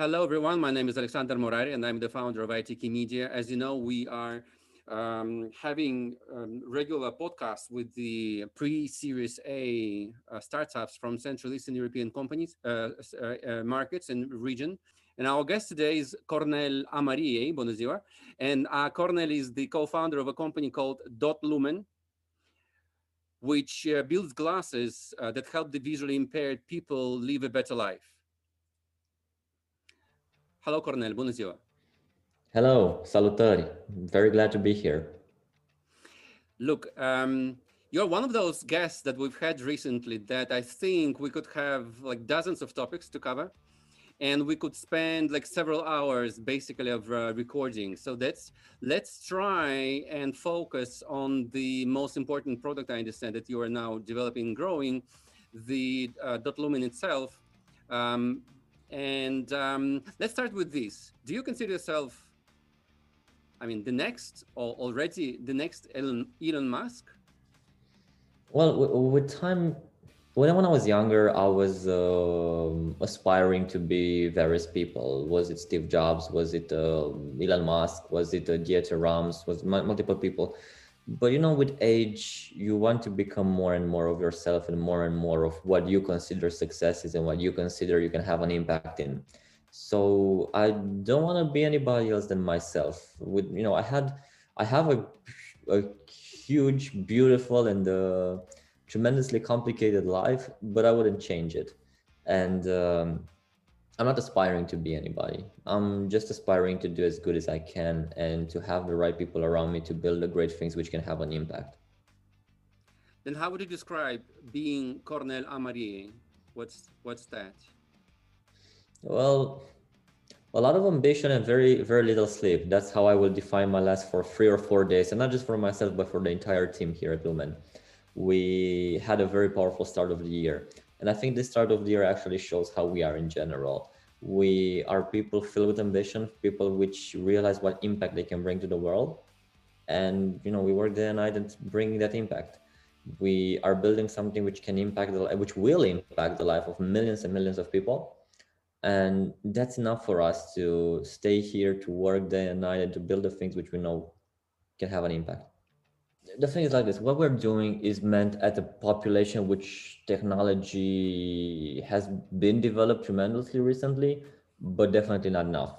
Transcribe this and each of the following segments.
Hello, everyone. My name is Alexander Morari, and I'm the founder of ITKeyMedia. As you know, we are um, having um, regular podcasts with the pre-Series A uh, startups from Central Eastern European companies, uh, uh, uh, markets and region. And our guest today is Cornel Amariei. Ziua. And uh, Cornel is the co-founder of a company called Dot Lumen, which uh, builds glasses that help the visually impaired people live a better life. Hello, Cornel. Bună ziua. Hello, salutări. Very glad to be here. Look, um, you're one of those guests that we've had recently that I think we could have like dozens of topics to cover and we could spend like several hours basically of uh, recording so let's let's try and focus on the most important product i understand that you are now developing growing the uh, dot lumen itself um, and um, let's start with this. Do you consider yourself, I mean, the next or already the next Elon, Elon Musk? Well, with time, when, when I was younger, I was uh, aspiring to be various people. Was it Steve Jobs? Was it uh, Elon Musk? Was it uh, Dieter Rams? Was multiple people? But you know with age you want to become more and more of yourself and more and more of what you consider successes and what you consider you can have an impact in. So i don't want to be anybody else than myself. With you know i had i have a, a huge beautiful and uh, tremendously complicated life but i wouldn't change it. And um, I'm not aspiring to be anybody. I'm just aspiring to do as good as I can and to have the right people around me to build the great things which can have an impact. Then how would you describe being Cornel Amariei? What's what's that? Well, a lot of ambition and very very little sleep. That's how I will define my last for three or four days, and not just for myself, but for the entire team here at Lumen. We had a very powerful start of the year. And I think the start of the year actually shows how we are in general. We are people filled with ambition, people which realize what impact they can bring to the world. And you know, we work day and night and bring that impact. We are building something which can impact the which will impact the life of millions and millions of people. And that's enough for us to stay here to work day and night and to build the things which we know can have an impact the thing is like this what we're doing is meant at a population which technology has been developed tremendously recently but definitely not enough.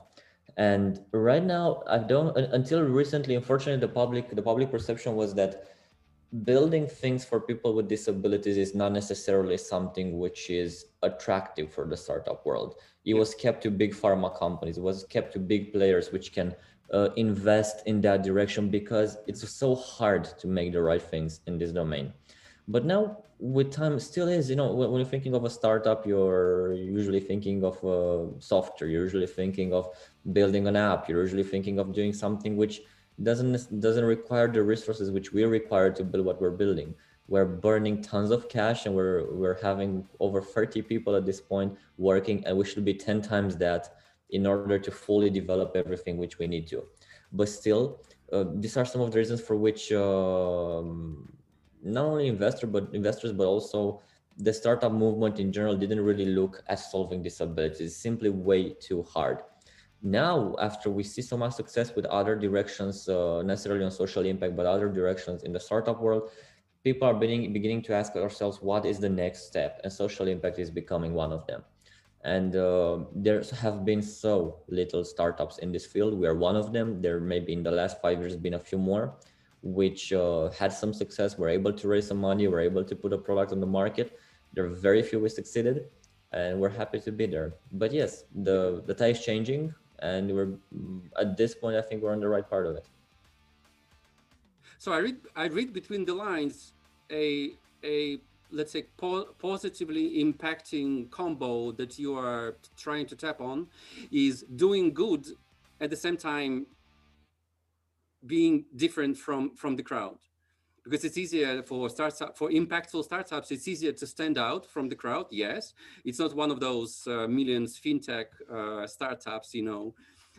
And right now i don't until recently unfortunately the public the public perception was that building things for people with disabilities is not necessarily something which is attractive for the startup world. It was kept to big pharma companies it was kept to big players which can uh, invest in that direction because it's so hard to make the right things in this domain. But now with time still is you know when, you're thinking of a startup you're usually thinking of uh, software. You're usually thinking of building an app. You're usually thinking of doing something which doesn't doesn't require the resources which we require to build what we're building. We're burning tons of cash and we're we're having over 30 people at this point working and we should be 10 times that in order to fully develop everything which we need to. But still, uh, these are some of the reasons for which um, not only investor but investors, but also the startup movement in general didn't really look at solving disabilities. It's simply way too hard. Now, after we see so much success with other directions, uh, necessarily on social impact, but other directions in the startup world, people are beginning, beginning to ask ourselves, what is the next step? And social impact is becoming one of them and uh, there have been so little startups in this field. We are one of them. There may be in the last five years been a few more which uh, had some success. Were able to raise some money. Were able to put a product on the market. There are very few who succeeded and we're happy to be there. But yes the the tide is changing and we're at this point i think we're on the right part of it. So i read i read between the lines a a let's say po positively impacting combo that you are trying to tap on is doing good at the same time being different from from the crowd. Because it's easier for startup for impactful startups it's easier to stand out from the crowd yes. It's not one of those uh, millions fintech uh, startups you know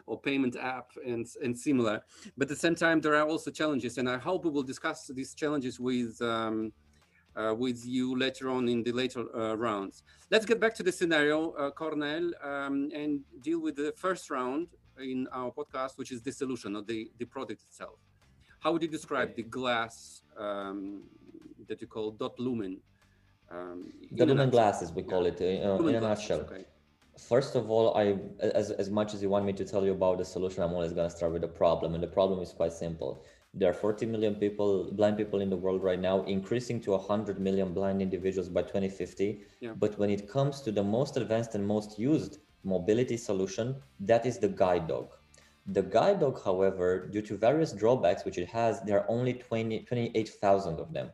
or payment app and and similar. But at the same time there are also challenges and i hope we will discuss these challenges with um, uh, with you later on in the later uh, rounds. Let's get back to the scenario, uh, Cornel, um, and deal with the first round in our podcast, which is the solution or the, the product itself. How would you describe okay. the glass um, that you call dot lumen? Um, the lumen glasses, we call yeah. it uh, in a nutshell. Okay. First of all, I as, as much as you want me to tell you about the solution, I'm always going to start with the problem. And the problem is quite simple there are 40 million people, blind people in the world right now, increasing to 100 million blind individuals by 2050. Yeah. But when it comes to the most advanced and most used mobility solution, that is the guide dog. The guide dog, however, due to various drawbacks which it has, there are only 20, 28,000 of them.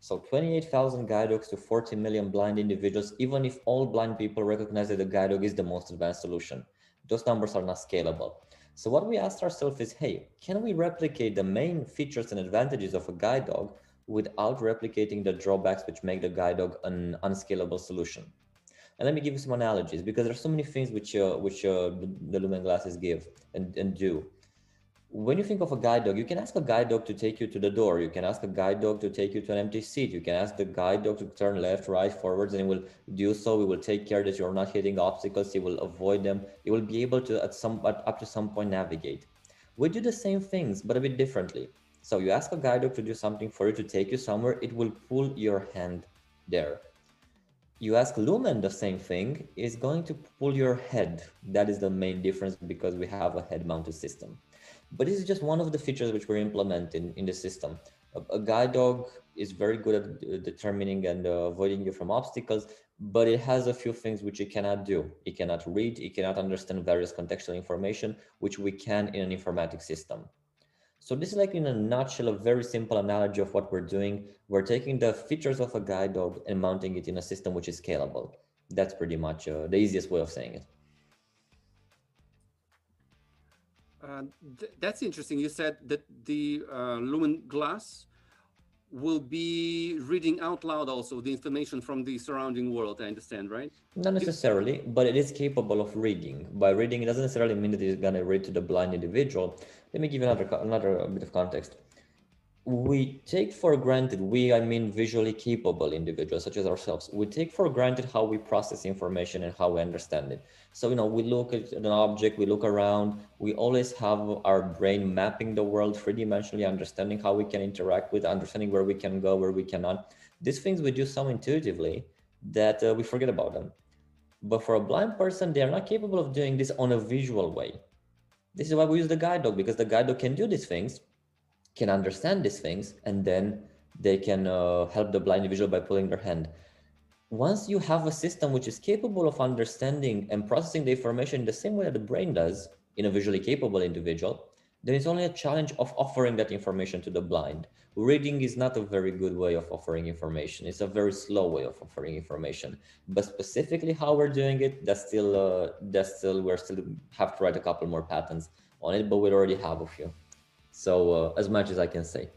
So 28,000 guide dogs to 40 million blind individuals, even if all blind people recognize that the guide dog is the most advanced solution. Those numbers are not scalable. So what we asked ourselves is, hey, can we replicate the main features and advantages of a guide dog without replicating the drawbacks which make the guide dog an unscalable solution? And let me give you some analogies because there are so many things which uh, which uh, the, Lumen glasses give and, and do when you think of a guide dog, you can ask a guide dog to take you to the door. You can ask a guide dog to take you to an empty seat. You can ask the guide dog to turn left, right, forwards, and it will do so. It will take care that you're not hitting obstacles. It will avoid them. It will be able to, at some, up to some point, navigate. We do the same things, but a bit differently. So you ask a guide dog to do something for you to take you somewhere. It will pull your hand there. You ask Lumen the same thing. It's going to pull your head. That is the main difference because we have a head-mounted system. But this is just one of the features which we're implementing in the system. A, a guide dog is very good at determining and uh, avoiding you from obstacles, but it has a few things which it cannot do. It cannot read, it cannot understand various contextual information, which we can in an informatic system. So this is like in a nutshell, a very simple analogy of what we're doing. We're taking the features of a guide dog and mounting it in a system which is scalable. That's pretty much uh, the easiest way of saying it. Th that's interesting. You said that the uh, Lumen Glass will be reading out loud also the information from the surrounding world, I understand, right? Not necessarily, but it is capable of reading. By reading, it doesn't necessarily mean that it's going to read to the blind individual. Let me give you another, another bit of context we take for granted, we, I mean, visually capable individuals such as ourselves, we take for granted how we process information and how we understand it. So, you know, we look at an object, we look around, we always have our brain mapping the world three dimensionally, understanding how we can interact with, understanding where we can go, where we cannot. These things we do so intuitively that uh, we forget about them. But for a blind person, they are not capable of doing this on a visual way. This is why we use the guide dog because the guide dog can do these things can understand these things and then they can uh, help the blind individual by pulling their hand. Once you have a system which is capable of understanding and processing the information the same way that the brain does in a visually capable individual, then it's only a challenge of offering that information to the blind. Reading is not a very good way of offering information. It's a very slow way of offering information. But specifically how we're doing it, that's still, uh, that's still, we're still have to write a couple more patents on it, but we already have a few. So uh, as much as I can say.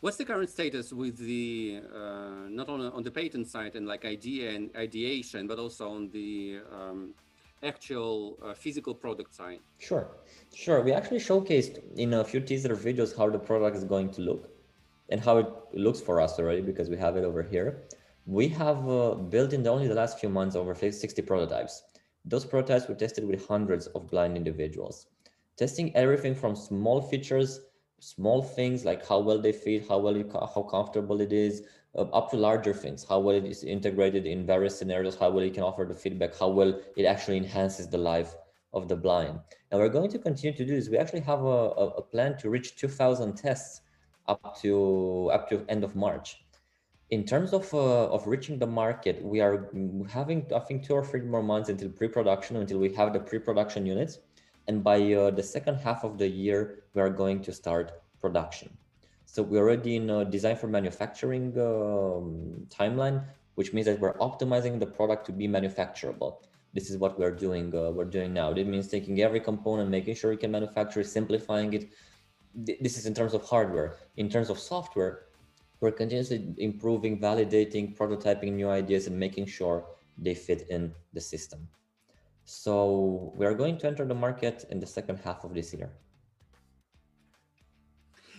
What's the current status with the uh, not only on the patent side and like idea and ideation, but also on the um, actual uh, physical product side? Sure, sure. We actually showcased in a few teaser videos how the product is going to look and how it looks for us already because we have it over here. We have uh, built in the only the last few months over 60 prototypes. Those prototypes were tested with hundreds of blind individuals testing everything from small features, small things like how well they fit, how well, it, how comfortable it is, uh, up to larger things, how well it is integrated in various scenarios, how well it can offer the feedback, how well it actually enhances the life of the blind. And we're going to continue to do this. We actually have a, a, plan to reach 2000 tests up to up to end of March. In terms of uh, of reaching the market, we are having I think two or three more months until pre-production until we have the pre-production units and by uh, the second half of the year, we are going to start production. So we're already in a design for manufacturing um, timeline, which means that we're optimizing the product to be manufacturable. This is what we're doing. Uh, we're doing now. It means taking every component, making sure we can manufacture, simplifying it. This is in terms of hardware. In terms of software, we're continuously improving, validating, prototyping new ideas, and making sure they fit in the system. So we are going to enter the market in the second half of this year.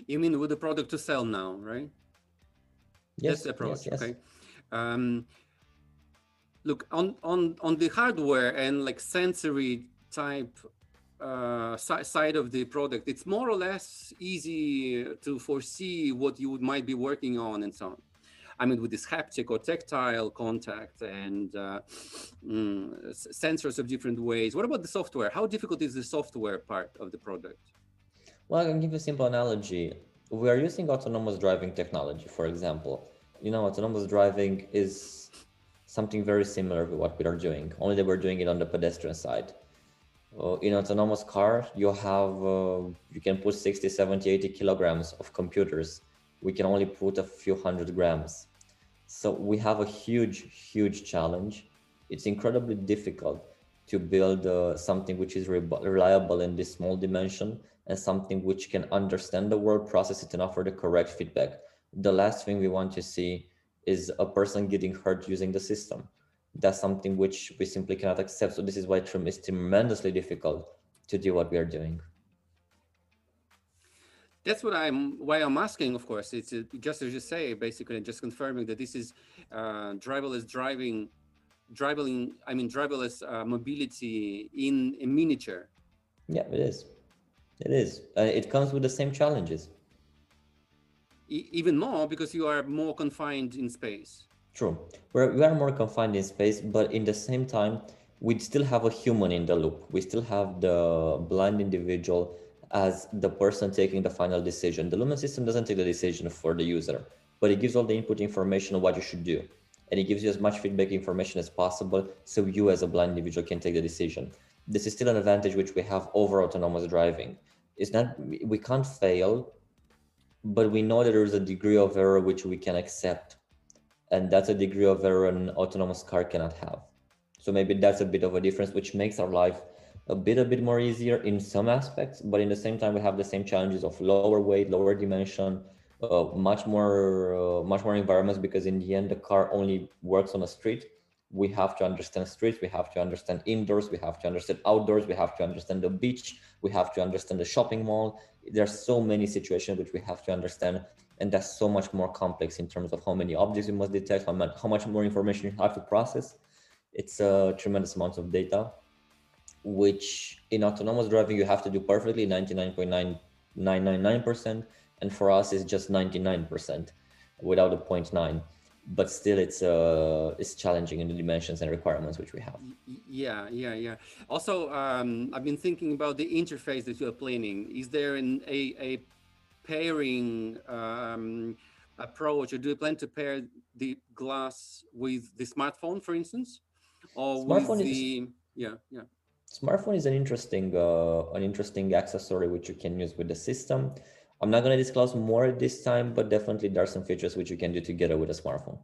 You mean with the product to sell now, right? Yes, That's the approach. Yes, yes. Okay. Um, look on on on the hardware and like sensory type uh, side of the product, it's more or less easy to foresee what you might be working on and so on. I mean, with this haptic or tactile contact and uh, mm, sensors of different ways. What about the software? How difficult is the software part of the product? Well, I can give you a simple analogy. We are using autonomous driving technology, for example. You know, autonomous driving is something very similar to what we are doing, only that we're doing it on the pedestrian side. Uh, in autonomous car, you have, uh, you can put 60, 70, 80 kilograms of computers we can only put a few hundred grams. So we have a huge, huge challenge. It's incredibly difficult to build uh, something which is re reliable in this small dimension and something which can understand the world, process it, and offer the correct feedback. The last thing we want to see is a person getting hurt using the system. That's something which we simply cannot accept. So this is why it's tremendously difficult to do what we are doing that's what I'm why I'm asking. Of course, it's uh, just as you say, basically, just confirming that this is uh, driverless driving, driverless. I mean, driverless uh, mobility in a miniature. Yeah, it is. It is. Uh, it comes with the same challenges. E even more because you are more confined in space. True. We're, we are more confined in space, but in the same time, we still have a human in the loop. We still have the blind individual as the person taking the final decision. The Lumen system doesn't take the decision for the user, but it gives all the input information on what you should do. And it gives you as much feedback information as possible so you as a blind individual can take the decision. This is still an advantage which we have over autonomous driving. It's not, we can't fail, but we know that there's a degree of error which we can accept. And that's a degree of error an autonomous car cannot have. So maybe that's a bit of a difference, which makes our life a bit a bit more easier in some aspects, but in the same time we have the same challenges of lower weight, lower dimension, uh, much more uh, much more environments because in the end the car only works on a street. We have to understand streets, we have to understand indoors, we have to understand outdoors, we have to understand the beach, we have to understand the shopping mall. there are so many situations which we have to understand and that's so much more complex in terms of how many objects you must detect, how much, how much more information you have to process. It's a tremendous amount of data which in autonomous driving you have to do perfectly 99.9999% and for us it's just 99% without a 0.9 but still it's uh it's challenging in the dimensions and requirements which we have. Yeah yeah yeah. Also um i've been thinking about the interface that you're planning. Is there an a, a pairing um approach or do you plan to pair the glass with the smartphone for instance? Or smartphone with the is... yeah yeah smartphone is an interesting uh, an interesting accessory which you can use with the system. I'm not going to disclose more at this time, but definitely there are some features which you can do together with a smartphone.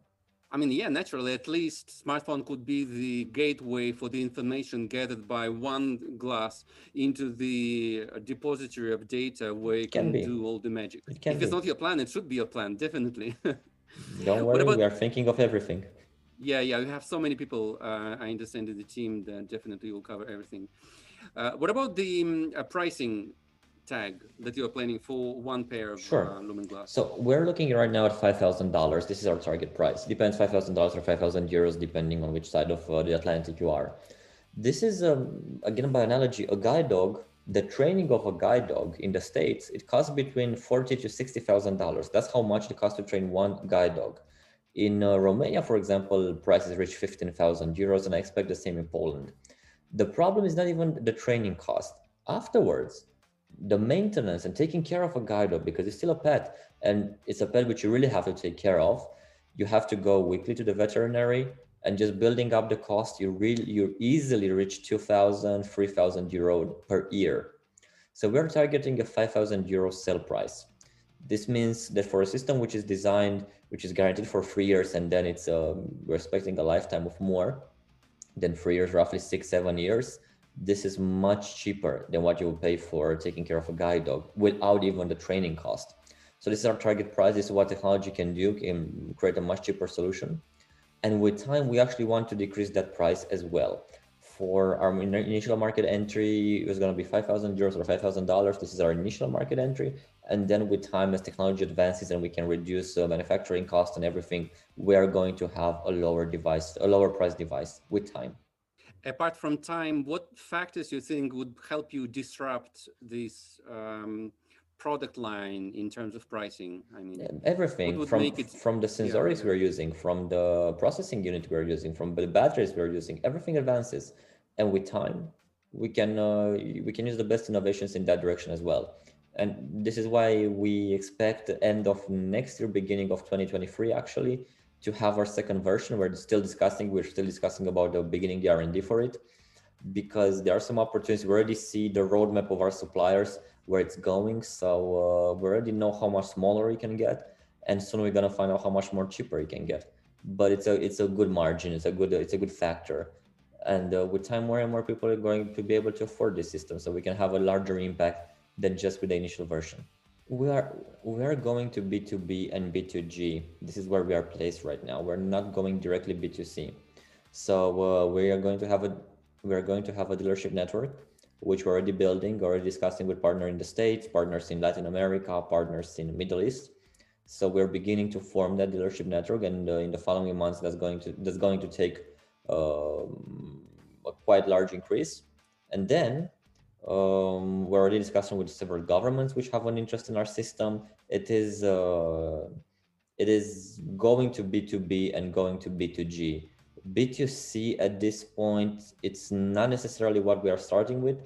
I mean, yeah, naturally, at least smartphone could be the gateway for the information gathered by one glass into the uh, depository of data where you can, can do all the magic. It if be. it's not your plan, it should be your plan, definitely. Don't worry, about... we are thinking of everything. Yeah, yeah, we have so many people. Uh, I understand in the team that definitely will cover everything. Uh, what about the um, uh, pricing tag that you are planning for one pair of sure. uh, Lumen Glass? So we're looking right now at five thousand dollars. This is our target price. Depends five thousand dollars or five thousand euros, depending on which side of uh, the Atlantic you are. This is um, again by analogy a guide dog. The training of a guide dog in the states it costs between forty to sixty thousand dollars. That's how much it costs to train one guide dog. In uh, Romania, for example, prices reach 15,000 euros, and I expect the same in Poland. The problem is not even the training cost. Afterwards, the maintenance and taking care of a guide dog, because it's still a pet, and it's a pet which you really have to take care of. You have to go weekly to the veterinary, and just building up the cost, you really you easily reach 2,000, 3,000 euro per year. So we're targeting a 5,000 euro sale price. This means that for a system which is designed, which is guaranteed for three years, and then it's um, we're expecting a lifetime of more than three years, roughly six, seven years. This is much cheaper than what you would pay for taking care of a guide dog without even the training cost. So this is our target price. This is what technology can do, can create a much cheaper solution. And with time, we actually want to decrease that price as well. for our initial market entry, it was going to be 5,000 euros or $5,000. This is our initial market entry. And then with time, as technology advances and we can reduce uh, manufacturing cost and everything, we are going to have a lower device, a lower price device with time. Apart from time, what factors you think would help you disrupt this um, product line in terms of pricing? I mean, everything from it, from the sensorics yeah. we're using, from the processing unit we're using, from the batteries we're using, everything advances, and with time, we can uh, we can use the best innovations in that direction as well. And this is why we expect the end of next year, beginning of 2023, actually, to have our second version. We're still discussing, we're still discussing about the beginning the R&D for it, because there are some opportunities. We already see the roadmap of our suppliers, where it's going. So uh, we already know how much smaller it can get. And soon we're gonna find out how much more cheaper it can get. But it's a it's a good margin. It's a good it's a good factor. And uh, with time, more and more people are going to be able to afford this system, so we can have a larger impact than just with the initial version. We are we are going to B2B and B2G. This is where we are placed right now. We're not going directly B2C. So uh, we are going to have a we are going to have a dealership network, which we're already building, already discussing with partners in the States, partners in Latin America, partners in the Middle East. So we're beginning to form that dealership network, and uh, in the following months, that's going to that's going to take um, a quite large increase. And then um, we're already discussing with several governments which have an interest in our system. It is uh, it is going to B2B and going to B2G. B2C at this point, it's not necessarily what we are starting with.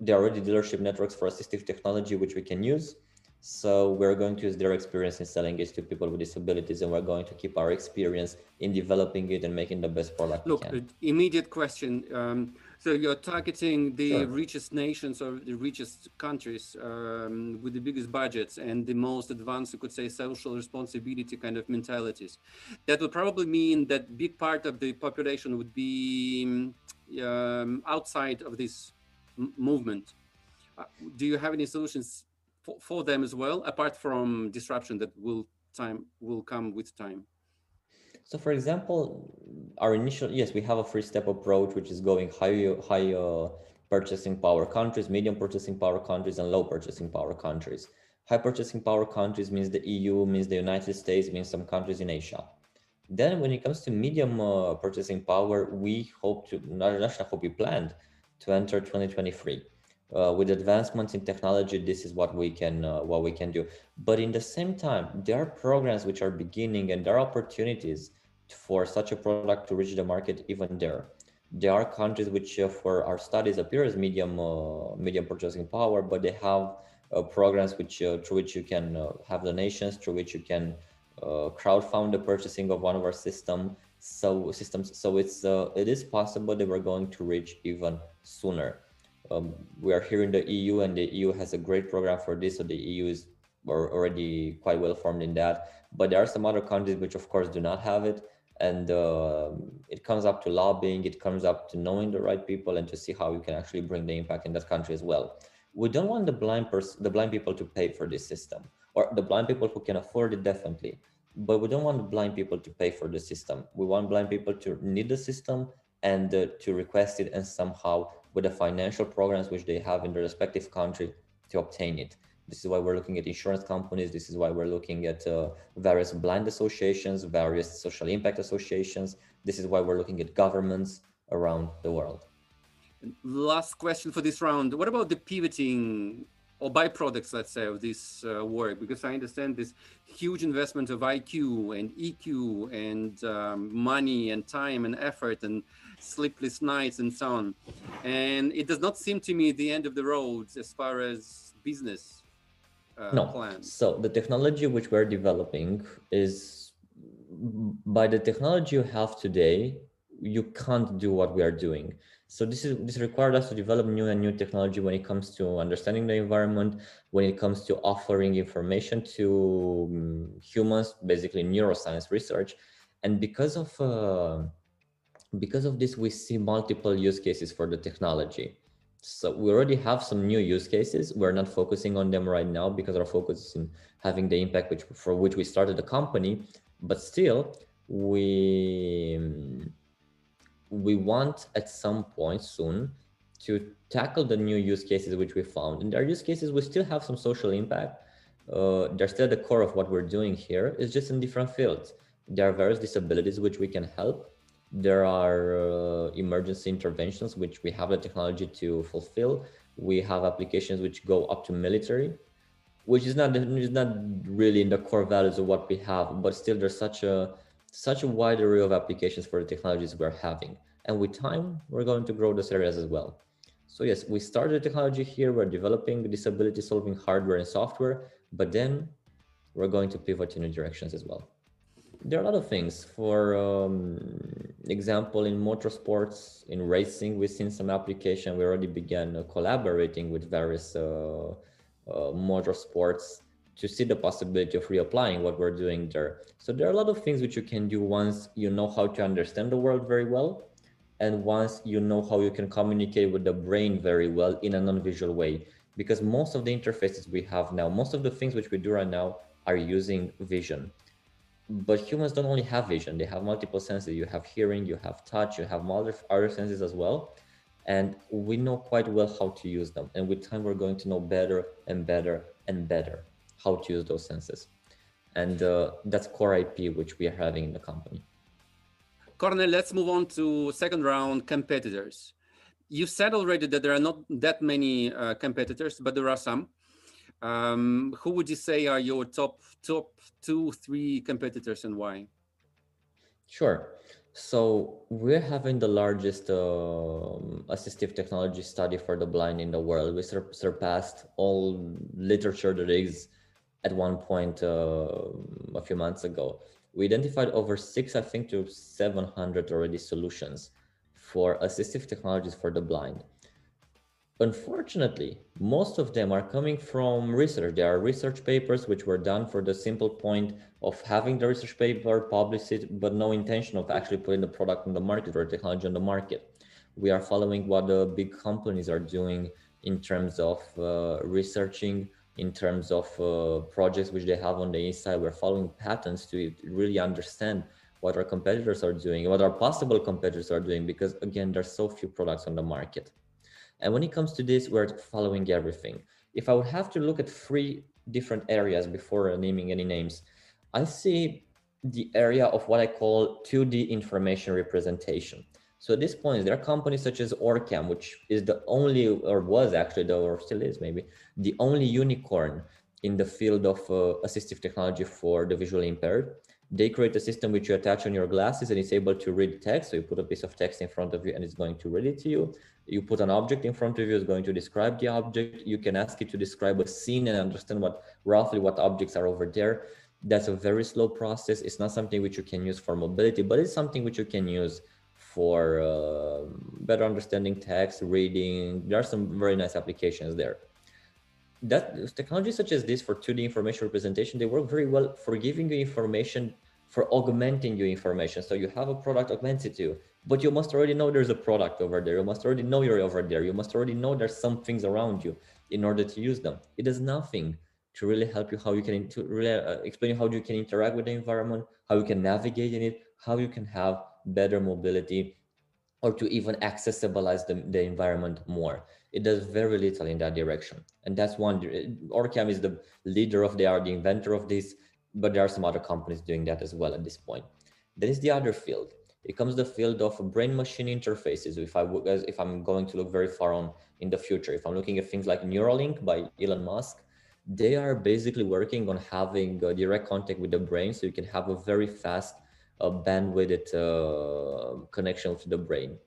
There are already dealership networks for assistive technology which we can use. So we're going to use their experience in selling it to people with disabilities, and we're going to keep our experience in developing it and making the best product. Look, immediate question. Um, so you're targeting the sure. richest nations or the richest countries um, with the biggest budgets and the most advanced, you could say, social responsibility kind of mentalities. That would probably mean that big part of the population would be um, outside of this movement. Uh, do you have any solutions for, for them as well, apart from disruption that will time will come with time? So for example, our initial, yes, we have a three step approach, which is going high, high uh, purchasing power countries, medium purchasing power countries, and low purchasing power countries. High purchasing power countries means the EU, means the United States, means some countries in Asia. Then when it comes to medium uh, purchasing power, we hope to, not, not hope we planned to enter 2023. Uh, with advancements in technology, this is what we can uh, what we can do. But in the same time, there are programs which are beginning and there are opportunities for such a product to reach the market even there. There are countries which uh, for our studies appear as medium uh, medium purchasing power, but they have uh, programs which uh, through which you can have donations, through which you can uh, crowdfund the purchasing of one of our system so systems. So it's it is possible that we're going to reach even sooner. Um, we are here in the EU, and the EU has a great program for this. So the EU is already quite well formed in that. But there are some other countries which, of course, do not have it and uh, it comes up to lobbying it comes up to knowing the right people and to see how you can actually bring the impact in that country as well we don't want the blind the blind people to pay for this system or the blind people who can afford it definitely but we don't want blind people to pay for the system we want blind people to need the system and uh, to request it and somehow with the financial programs which they have in their respective country to obtain it this is why we're looking at insurance companies. This is why we're looking at uh, various blind associations, various social impact associations. This is why we're looking at governments around the world. Last question for this round. What about the pivoting or byproducts, let's say, of this uh, work? Because I understand this huge investment of IQ and EQ and um, money and time and effort and sleepless nights and so on. And it does not seem to me the end of the road as far as business uh, no. plan? So the technology which we're developing is by the technology you have today, you can't do what we are doing. So this is this required us to develop new and new technology when it comes to understanding the environment, when it comes to offering information to um, humans, basically neuroscience research, and because of uh, because of this, we see multiple use cases for the technology. So we already have some new use cases. We're not focusing on them right now because our focus is in having the impact which for which we started the company. But still, we we want at some point soon to tackle the new use cases which we found. And our use cases we still have some social impact. Uh, they're still the core of what we're doing here. It's just in different fields. There are various disabilities which we can help. There are uh, emergency interventions which we have the technology to fulfill. We have applications which go up to military, which is not is not really in the core values of what we have, but still there's such a such a wide array of applications for the technologies we're having. And with time, we're going to grow those areas as well. So yes, we started the technology here. We're developing disability solving hardware and software, but then we're going to pivot in new directions as well. There are a lot of things. For um, example, in motorsports, in racing, we've seen some application. We already began uh, collaborating with various uh, uh, motorsports to see the possibility of reapplying what we're doing there. So there are a lot of things which you can do once you know how to understand the world very well and once you know how you can communicate with the brain very well in a non-visual way because most of the interfaces we have now most of the things which we do right now are using vision but humans don't only have vision. They have multiple senses. You have hearing you have touch you have other, other senses as well. And we know quite well how to use them. And with time we're going to know better and better and better how to use those senses. And uh, that's core ip which we are having in the company. Cornel, let's move on to second round competitors. You said already that there are not that many uh, competitors, but there are some. Um, who would you say are your top top two, three competitors and why? Sure. So we're having the largest uh, assistive technology study for the blind in the world. We sur surpassed all literature that is at one point uh, a few months ago we identified over six, I think, to 700 already solutions for assistive technologies for the blind. Unfortunately, most of them are coming from research. There are research papers which were done for the simple point of having the research paper, publish it, but no intention of actually putting the product on the market or technology on the market. We are following what the big companies are doing in terms of uh, researching in terms of uh, projects which they have on the inside. We're following patents to really understand what our competitors are doing, what our possible competitors are doing, because again, there's so few products on the market. And when it comes to this, we're following everything. If I would have to look at three different areas before naming any names, I see the area of what I call 2D information representation. So at this point, there are companies such as Orcam, which is the only, or was actually, though, or still is maybe, the only unicorn in the field of uh, assistive technology for the visually impaired. They create a system which you attach on your glasses and it's able to read text. So you put a piece of text in front of you and it's going to read it to you. You put an object in front of you, it's going to describe the object. You can ask it to describe a scene and understand what roughly what objects are over there. That's a very slow process. It's not something which you can use for mobility, but it's something which you can use for uh, better understanding text, reading. There are some very nice applications there. That technology such as this for 2D information representation, they work very well for giving you information, for augmenting your information. So you have a product augmented to you, but you must already know there's a product over there. You must already know you're over there. You must already know there's some things around you in order to use them. It does nothing to really help you how you can to really uh, explain how you can interact with the environment, how you can navigate in it, how you can have better mobility or to even accessibilize the, the environment more. It does very little in that direction. And that's one, Orcam is the leader of, they are the inventor of this, but there are some other companies doing that as well at this point. Then is the other field. It comes the field of brain machine interfaces. If I if I'm going to look very far on in the future, if I'm looking at things like Neuralink by Elon Musk, they are basically working on having direct contact with the brain so you can have a very fast a bandwidth uh, connection to the brain.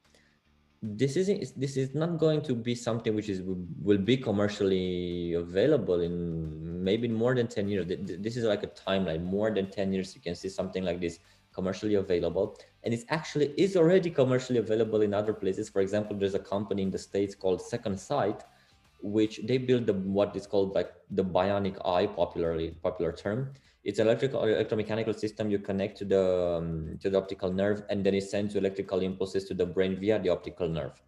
This is this is not going to be something which is will be commercially available in maybe more than 10 years. This is like a timeline, more than 10 years you can see something like this commercially available and it actually is already commercially available in other places. For example there's a company in the states called second sight which they build the what is called like the bionic eye popularly popular term. It's an electrical electromechanical system you connect to the um, to the optical nerve and then it sends electrical impulses to the brain via the optical nerve.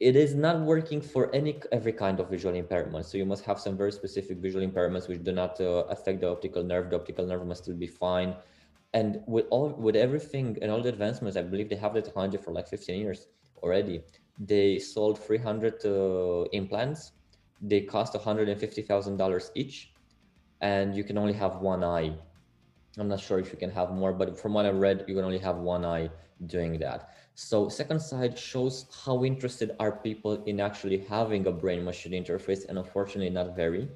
It is not working for any every kind of visual impairment so you must have some very specific visual impairments which do not uh, affect the optical nerve. The optical nerve must still be fine And with all with everything and all the advancements, I believe they have the technology for like 15 years already. They sold 300 uh, implants. They cost $150,000 each, and you can only have one eye. I'm not sure if you can have more, but from what I read, you can only have one eye doing that. So Second Sight shows how interested are people in actually having a brain machine interface and unfortunately not very.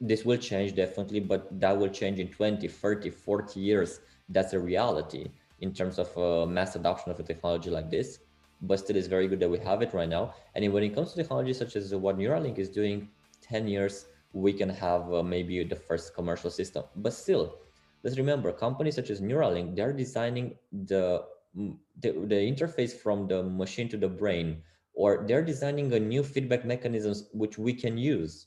This will change definitely, but that will change in 20, 30, 40 years. That's a reality in terms of uh, mass adoption of a technology like this. But still, it's very good that we have it right now. And when it comes to technology such as what Neuralink is doing, 10 years, we can have uh, maybe the first commercial system. But still, let's remember companies such as Neuralink, they're designing the the, the interface from the machine to the brain or they're designing a new feedback mechanisms which we can use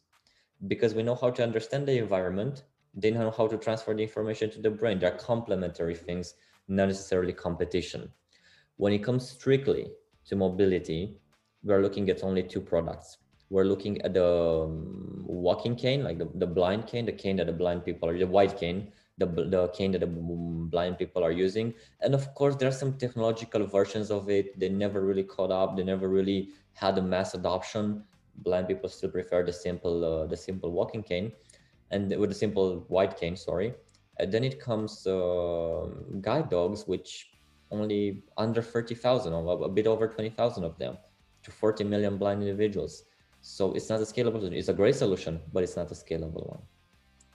because we know how to understand the environment they know how to transfer the information to the brain they're complementary things not necessarily competition when it comes strictly to mobility we're looking at only two products we're looking at the um, walking cane like the, the blind cane the cane that the blind people are the white cane the, the cane that the blind people are using. And of course, there are some technological versions of it. They never really caught up. They never really had a mass adoption. Blind people still prefer the simple, uh, the simple walking cane, and with a simple white cane. Sorry. And then it comes uh, guide dogs, which only under 30,000 or a bit over 20,000 of them to 40 million blind individuals. So it's not a scalable solution. It's a great solution, but it's not a scalable one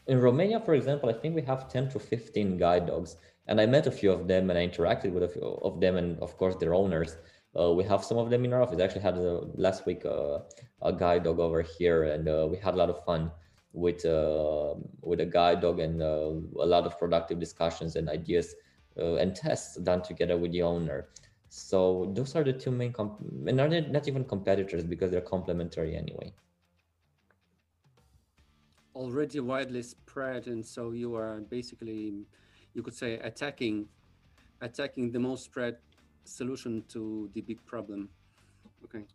in Romania, for example, I think we have 10 to 15 guide dogs. And I met a few of them and I interacted with a few of them and, of course, their owners. Uh, we have some of them in our office. I actually had uh, last week uh, a guide dog over here and uh, we had a lot of fun with uh, with a guide dog and uh, a lot of productive discussions and ideas and tests done together with the owner. So those are the two main, comp- and are not even competitors because they're complementary anyway. Already widely spread and so you are basically you could say attacking attacking the most spread solution to the big problem. Okay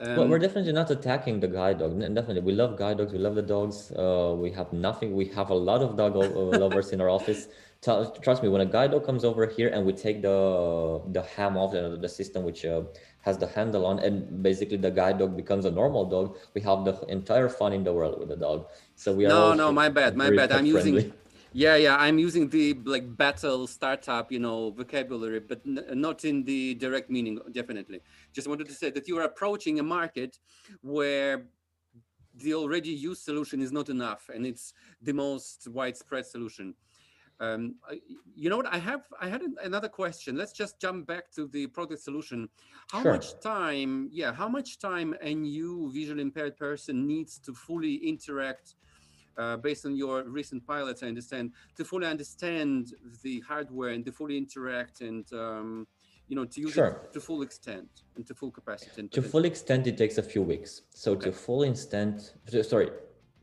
um, well, we're definitely not attacking the guide dog. Definitely, we love guide dogs. We love the dogs. Uh, we have nothing. We have a lot of dog lovers in our office. Trust me, when a guide dog comes over here and we take the the ham off the, the system, which uh, has the handle on and basically the guide dog becomes a normal dog we have the entire fun in the world with the dog so we are no no my bad my bad i'm using yeah yeah i'm using the like battle startup you know vocabulary but not in the direct meaning definitely just wanted to say that you are approaching a market where the already used solution is not enough and it's the most widespread solution um, you know what? I have I had another question. Let's just jump back to the product solution. How sure. much time? Yeah, how much time a new visually impaired person needs to fully interact? Uh, based on your recent pilots, I understand to fully understand the hardware and to fully interact and um, you know to use sure. it to full extent and to full capacity. to full extent, it takes a few weeks. So okay. to full extent, sorry,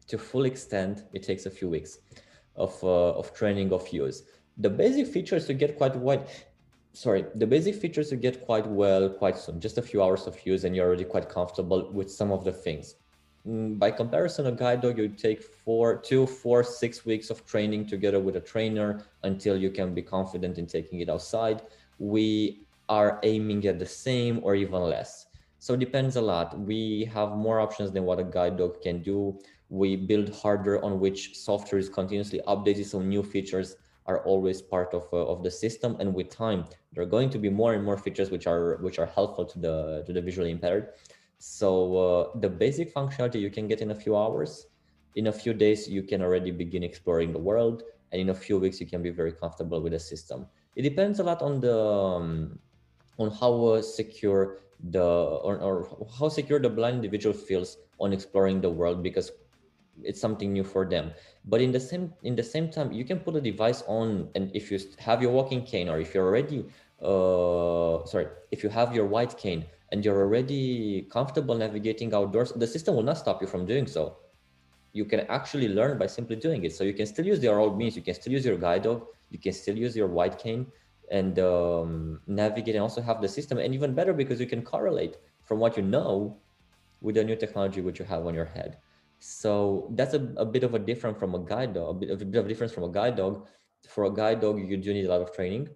to full extent, it takes a few weeks of, uh, of training of use. The basic features you get quite wide, sorry, the basic features you get quite well, quite soon, just a few hours of use and you're already quite comfortable with some of the things. Mm, by comparison, a guide dog, you take four, two, four, six weeks of training together with a trainer until you can be confident in taking it outside. We are aiming at the same or even less. So it depends a lot. We have more options than what a guide dog can do we build hardware on which software is continuously updated so new features are always part of, uh, of the system and with time there are going to be more and more features which are which are helpful to the to the visually impaired so uh, the basic functionality you can get in a few hours. In a few days you can already begin exploring the world and in a few weeks you can be very comfortable with the system. It depends a lot on the um, on how uh, secure the or, or how secure the blind individual feels on exploring the world because it's something new for them. But in the same in the same time you can put a device on and if you have your walking cane or if you're already uh sorry if you have your white cane and you're already comfortable navigating outdoors the system will not stop you from doing so. You can actually learn by simply doing it. So you can still use your old means you can still use your guide dog you can still use your white cane and um, navigate and also have the system and even better because you can correlate from what you know with the new technology which you have on your head. So that's a, a bit of a different from a guide dog, a bit, of a difference from a guide dog. For a guide dog, you do need a lot of training.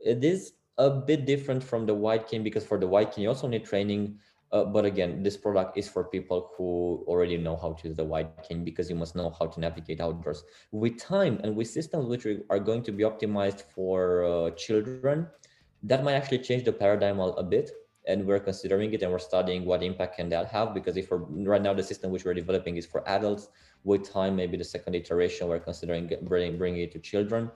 It is a bit different from the white cane because for the white cane, you also need training. Uh, but again, this product is for people who already know how to use the white cane because you must know how to navigate outdoors. With time and with systems which are going to be optimized for uh, children, that might actually change the paradigm a, bit and we're considering it and we're studying what impact can that have because if we're right now the system which we're developing is for adults with time maybe the second iteration we're considering bringing, bringing it to children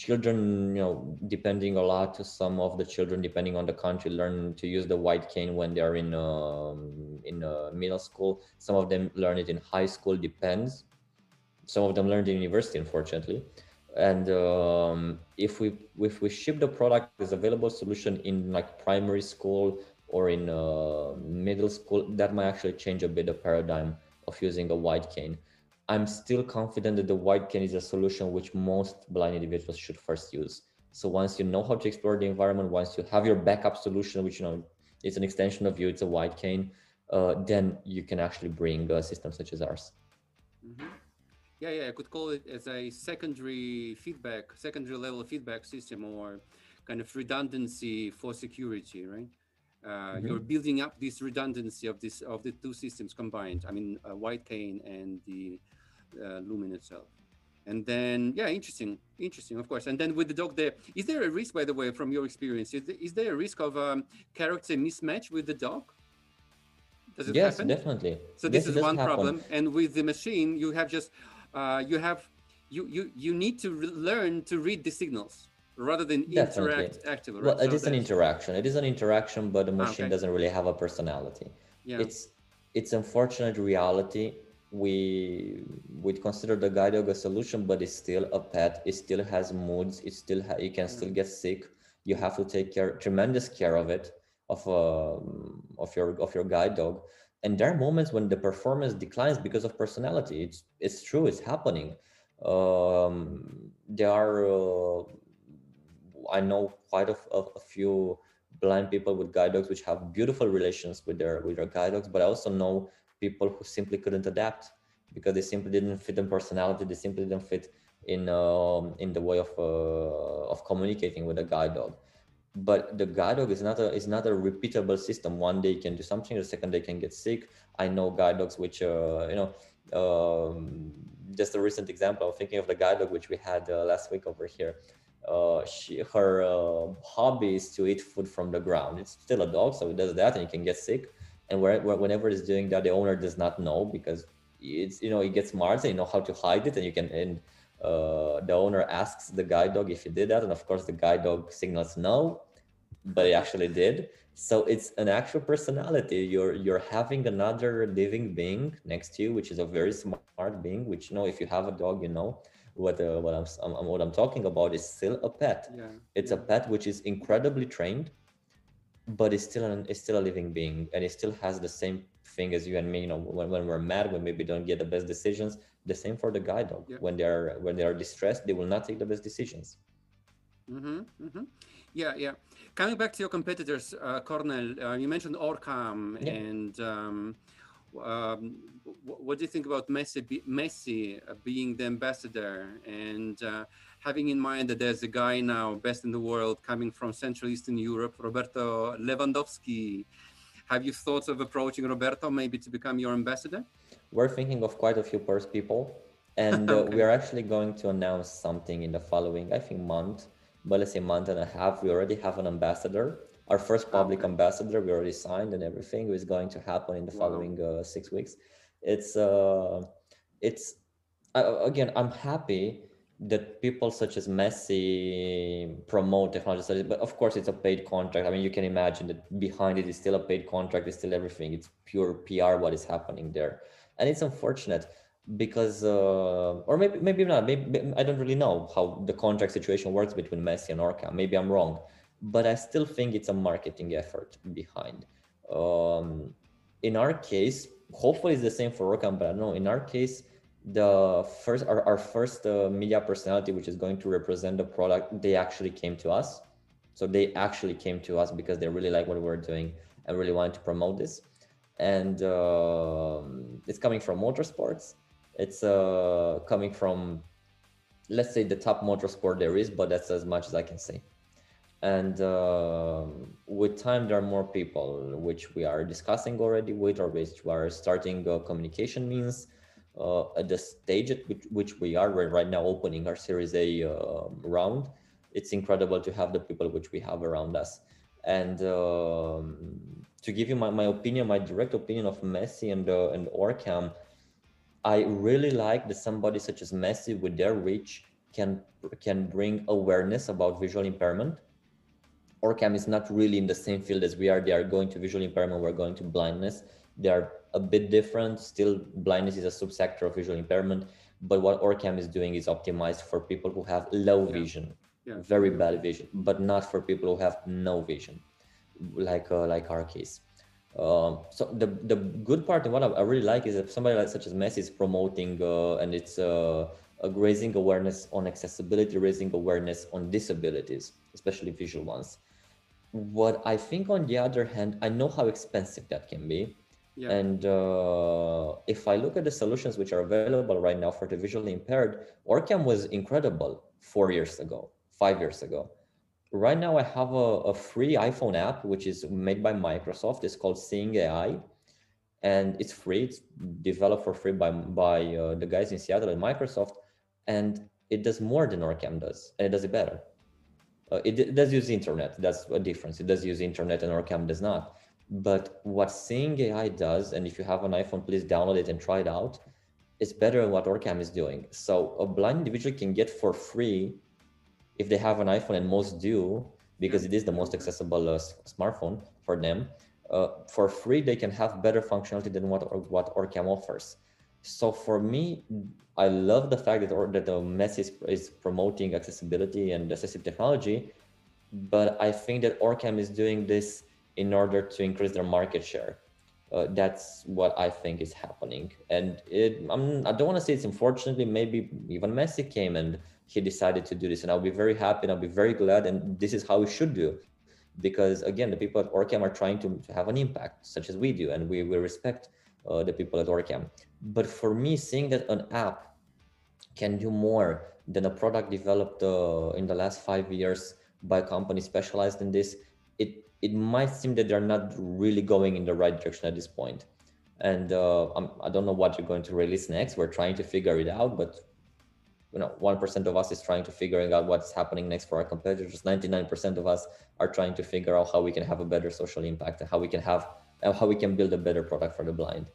children you know depending a lot to some of the children depending on the country learn to use the white cane when they are in um, in uh, middle school. Some of them learn it in high school depends. Some of them learn in university unfortunately. And um, if we if we ship the product as available solution in like primary school or in uh, middle school that might actually change a bit the paradigm of using a white cane I'm still confident that the white cane is a solution which most blind individuals should first use. So once you know how to explore the environment, once you have your backup solution, which you know it's an extension of you, it's a white cane, uh, then you can actually bring a system such as ours. Mm-hmm. Yeah, yeah, I could call it as a secondary feedback, secondary level feedback system, or kind of redundancy for security, right? Uh, mm-hmm. You're building up this redundancy of this of the two systems combined. I mean, uh, white cane and the lumen itself and then yeah interesting interesting of course and then with the dog there is there a risk by the way from your experience is, is there a risk of um, character mismatch with the dog does it yes happen? definitely so this yes, is one happen. problem and with the machine you have just uh, you have you you you need to learn to read the signals rather than definitely. interact actively right? well it so is an interaction it is an interaction but the ah, machine okay. doesn't really have a personality yeah. it's it's unfortunate reality we would consider the guide dog a solution, but it's still a pet. It still has moods. It still ha- you can still mm. get sick. You have to take care, tremendous care of it, of uh, of your of your guide dog. And there are moments when the performance declines because of personality. It's it's true. It's happening. Um, there are uh, I know quite a, a, a few blind people with guide dogs which have beautiful relations with their with their guide dogs, but I also know people who simply couldn't adapt because they simply didn't fit in personality. They simply didn't fit in um, in the way of uh, of communicating with a guide dog. But the guide dog is not a is not a repeatable system. One day you can do something, the second day can get sick. I know guide dogs which uh, you know. Um, just a recent example. I'm thinking of the guide dog which we had uh, last week over here. Uh, she her uh, hobby is to eat food from the ground. It's still a dog, so it does that, and it can get sick and where, whenever it's doing that the owner does not know because it's you know it gets smart and you know how to hide it and you can and uh, the owner asks the guide dog if he did that and of course the guide dog signals no but he actually did. So it's an actual personality. You're you're having another living being next to you which is a very smart being which you know if you have a dog you know what uh, what I'm, I'm what i'm talking about is still a pet. Yeah. it's a pet which is incredibly trained but it's still an it's still a living being and it still has the same thing as you and me you know when, when we're mad when maybe don't get the best decisions the same for the guide dog yeah. when they're when they are distressed they will not take the best decisions mm-hmm, mm-hmm. yeah yeah coming back to your competitors uh, Cornel uh, you mentioned orcam yeah. and um, um, what do you think about Messi, Messi uh, being the ambassador and uh, having in mind that there's a guy now best in the world coming from Central Eastern Europe, Roberto Lewandowski. Have you thought of approaching Roberto maybe to become your ambassador? We're thinking of quite a few first people, and uh, okay. we are actually going to announce something in the following, I think, month. But let's say month and a half. We already have an ambassador. Our first public okay. ambassador, we already signed and everything is going to happen in the wow. following uh, six weeks. It's uh, it's uh, again, I'm happy that people such as Messi promote technology studies, but of course it's a paid contract. I mean, you can imagine that behind it is still a paid contract, it's still everything. It's pure PR what is happening there, and it's unfortunate because, uh, or maybe maybe not. Maybe I don't really know how the contract situation works between Messi and Orcam. Maybe I'm wrong, but I still think it's a marketing effort behind. Um, in our case, hopefully it's the same for Orcam, but I don't know. In our case the first our, our first uh, media personality which is going to represent the product they actually came to us so they actually came to us because they really like what we we're doing and really wanted to promote this and uh, it's coming from motorsports it's uh, coming from let's say the top motorsport there is, but that's as much as I can say. And uh, with time, there are more people which we are discussing already with, or which we are starting uh, communication means. Uh, at the stage at which, which we are, right now opening our Series A uh, round. It's incredible to have the people which we have around us. And um, to give you my, my opinion, my direct opinion of Messi and uh, and Orcam, I really like that somebody such as Messi with their reach can can bring awareness about visual impairment. Orcam is not really in the same field as we are. They are going to visual impairment, we're going to blindness. They are a bit different. Still, blindness is a subsector of visual impairment. But what Orcam is doing is optimized for people who have low yeah. vision, yeah. very bad vision, but not for people who have no vision, like uh, like our case. Um, so the the good part and what I, really like is that somebody like such as Messi is promoting uh, and it's uh, raising awareness on accessibility, raising awareness on disabilities, especially visual ones. What I think, on the other hand, I know how expensive that can be. Yeah. And uh, if I look at the solutions which are available right now for the visually impaired, Orcam was incredible four years ago, five years ago right now I have a, a, free iPhone app, which is made by Microsoft. It's called Seeing AI and it's free. It's developed for free by, by uh, the guys in Seattle at Microsoft. And it does more than Orcam does, and it does it better. Uh, it, it, does use internet. That's a difference. It does use internet and Orcam does not. But what Seeing AI does, and if you have an iPhone, please download it and try it out, it's better than what Orcam is doing. So a blind individual can get for free if they have an iPhone, and most do, because it is the most accessible uh, smartphone for them, uh, for free they can have better functionality than what what Orcam offers. So for me, I love the fact that or, that the Messi is, is promoting accessibility and assistive technology, but I think that Orcam is doing this in order to increase their market share. Uh, that's what I think is happening, and it I'm, I do not want to say it's unfortunately maybe even Messi came and he decided to do this. And I'll be very happy and I'll be very glad. And this is how we should do. Because again, the people at Orcam are trying to, to have an impact, such as we do, and we, we respect uh, the people at Orcam. But for me, seeing that an app can do more than a product developed uh, in the last five years by a company specialized in this, it it might seem that they're not really going in the right direction at this point. And uh, I'm, I do not know what you're going to release next. We're trying to figure it out, but you know, 1% of us is trying to figuring out what's happening next for our competitors. 99% of us are trying to figure out how we can have a better social impact and how we can have, how we can build a better product for the blind.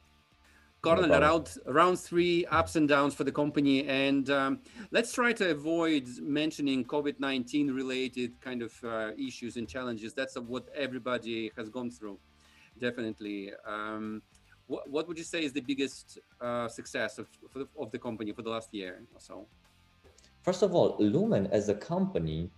Cornel, no around around three ups and downs for the company, and um, let's try to avoid mentioning COVID nineteen related kind of uh, issues and challenges. That's what everybody has gone through, definitely. Um, what, what would you say is the biggest uh, success of, the, of the company for the last year or so? First of all, Lumen as a company,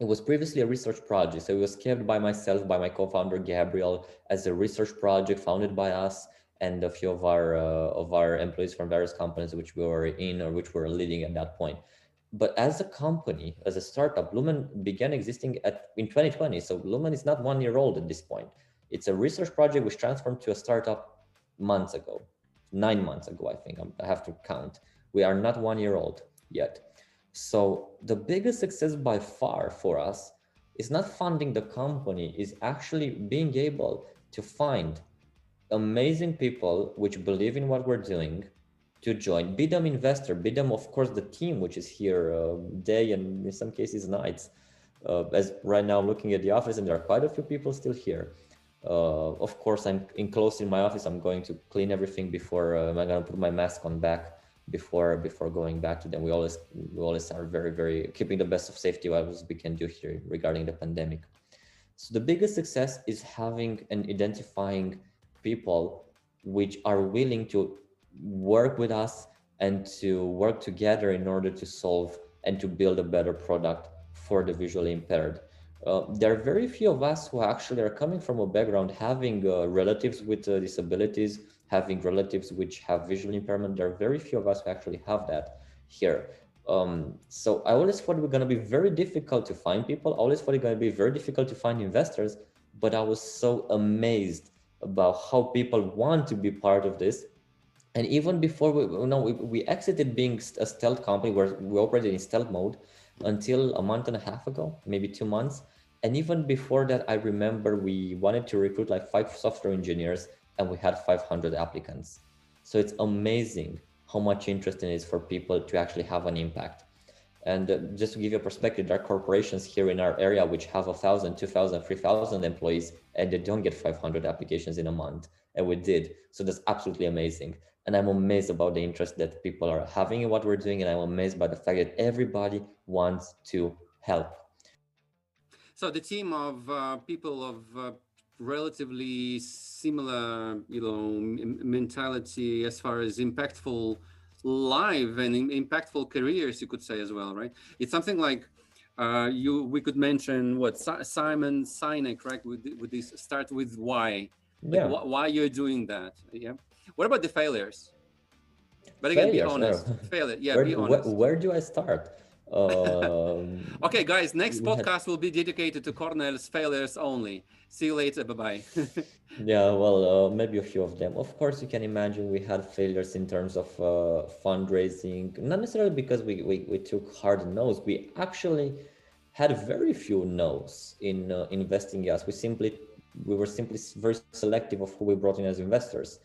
it was previously a research project. So it was kept by myself, by my co-founder Gabriel, as a research project founded by us and a few of our uh, of our employees from various companies which we were in or which were leading at that point. But as a company, as a startup, Lumen began existing at in 2020. So Lumen is not one year old at this point. It's a research project which transformed to a startup months ago, nine months ago, I think I have to count. We are not one year old yet. So the biggest success by far for us is not funding the company, is actually being able to find amazing people which believe in what we're doing to join, be them investor, be them, of course, the team, which is here uh, day and in some cases nights. Uh, as right now, I'm looking at the office and there are quite a few people still here. Uh, of course, I'm enclosed in my office. I'm going to clean everything before uh, I'm going to put my mask on back before before going back to them. We always we always are very very keeping the best of safety as we can do here regarding the pandemic. So the biggest success is having and identifying people which are willing to work with us and to work together in order to solve and to build a better product for the visually impaired. Uh, there are very few of us who actually are coming from a background having uh, relatives with uh, disabilities having relatives which have visual impairment. There are very few of us who actually have that here. Um, so I always thought it was going to be very difficult to find people. I always thought it was going to be very difficult to find investors, but I was so amazed about how people want to be part of this. And even before we you know we, we exited being a stealth company where we operated in stealth mode until a month and a half ago maybe two months. And even before that i remember we wanted to recruit like five software engineers and we had 500 applicants. So it's amazing how much interest it is for people to actually have an impact and uh, just to give you a perspective there are corporations here in our area which have a thousand two thousand three thousand employees and they don't get 500 applications in a month. And we did. So that's absolutely amazing. And i'm amazed about the interest that people are having in what we're doing and i'm amazed by the fact that everybody wants to help. So the team of uh, people of uh, relatively similar you know mentality as far as impactful live and impactful careers you could say as well right it's something like uh, you we could mention what Simon Sinek right with, with this start with why like yeah. wh why you're doing that yeah what about the failures? But again, failures, be honest. No. Failure. Yeah, where, be honest. Where, where do I start? Um, okay, guys, next podcast had... will be dedicated to Cornel's failures only. See you later. Bye bye. yeah, well, uh, maybe a few of them. Of course, you can imagine we had failures in terms of uh, fundraising, not necessarily because we, we, we took hard no's. We actually had very few no's in uh, investing us. We simply we were simply very selective of who we brought in as investors.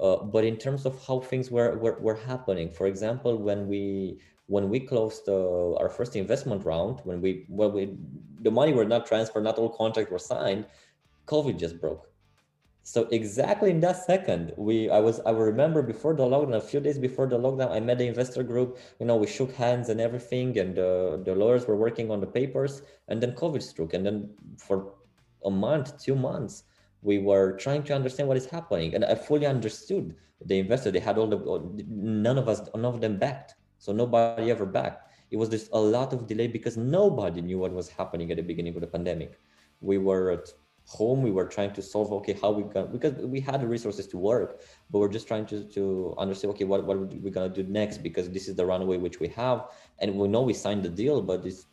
Uh, but in terms of how things were, were, were happening, for example, when we when we closed uh, our first investment round, when we when we the money were not transferred, not all contracts were signed, COVID just broke. So exactly in that second, we I was I remember before the lockdown, a few days before the lockdown, I met the investor group. You know, we shook hands and everything, and uh, the lawyers were working on the papers, and then COVID struck, and then for a month, two months, we were trying to understand what is happening and i fully understood the investor they had all the none of us none of them backed so nobody ever backed it was just a lot of delay because nobody knew what was happening at the beginning of the pandemic we were at home we were trying to solve okay how we got because we had the resources to work but we're just trying to to understand okay what, what we're gonna do next because this is the runway which we have and we know we signed the deal but this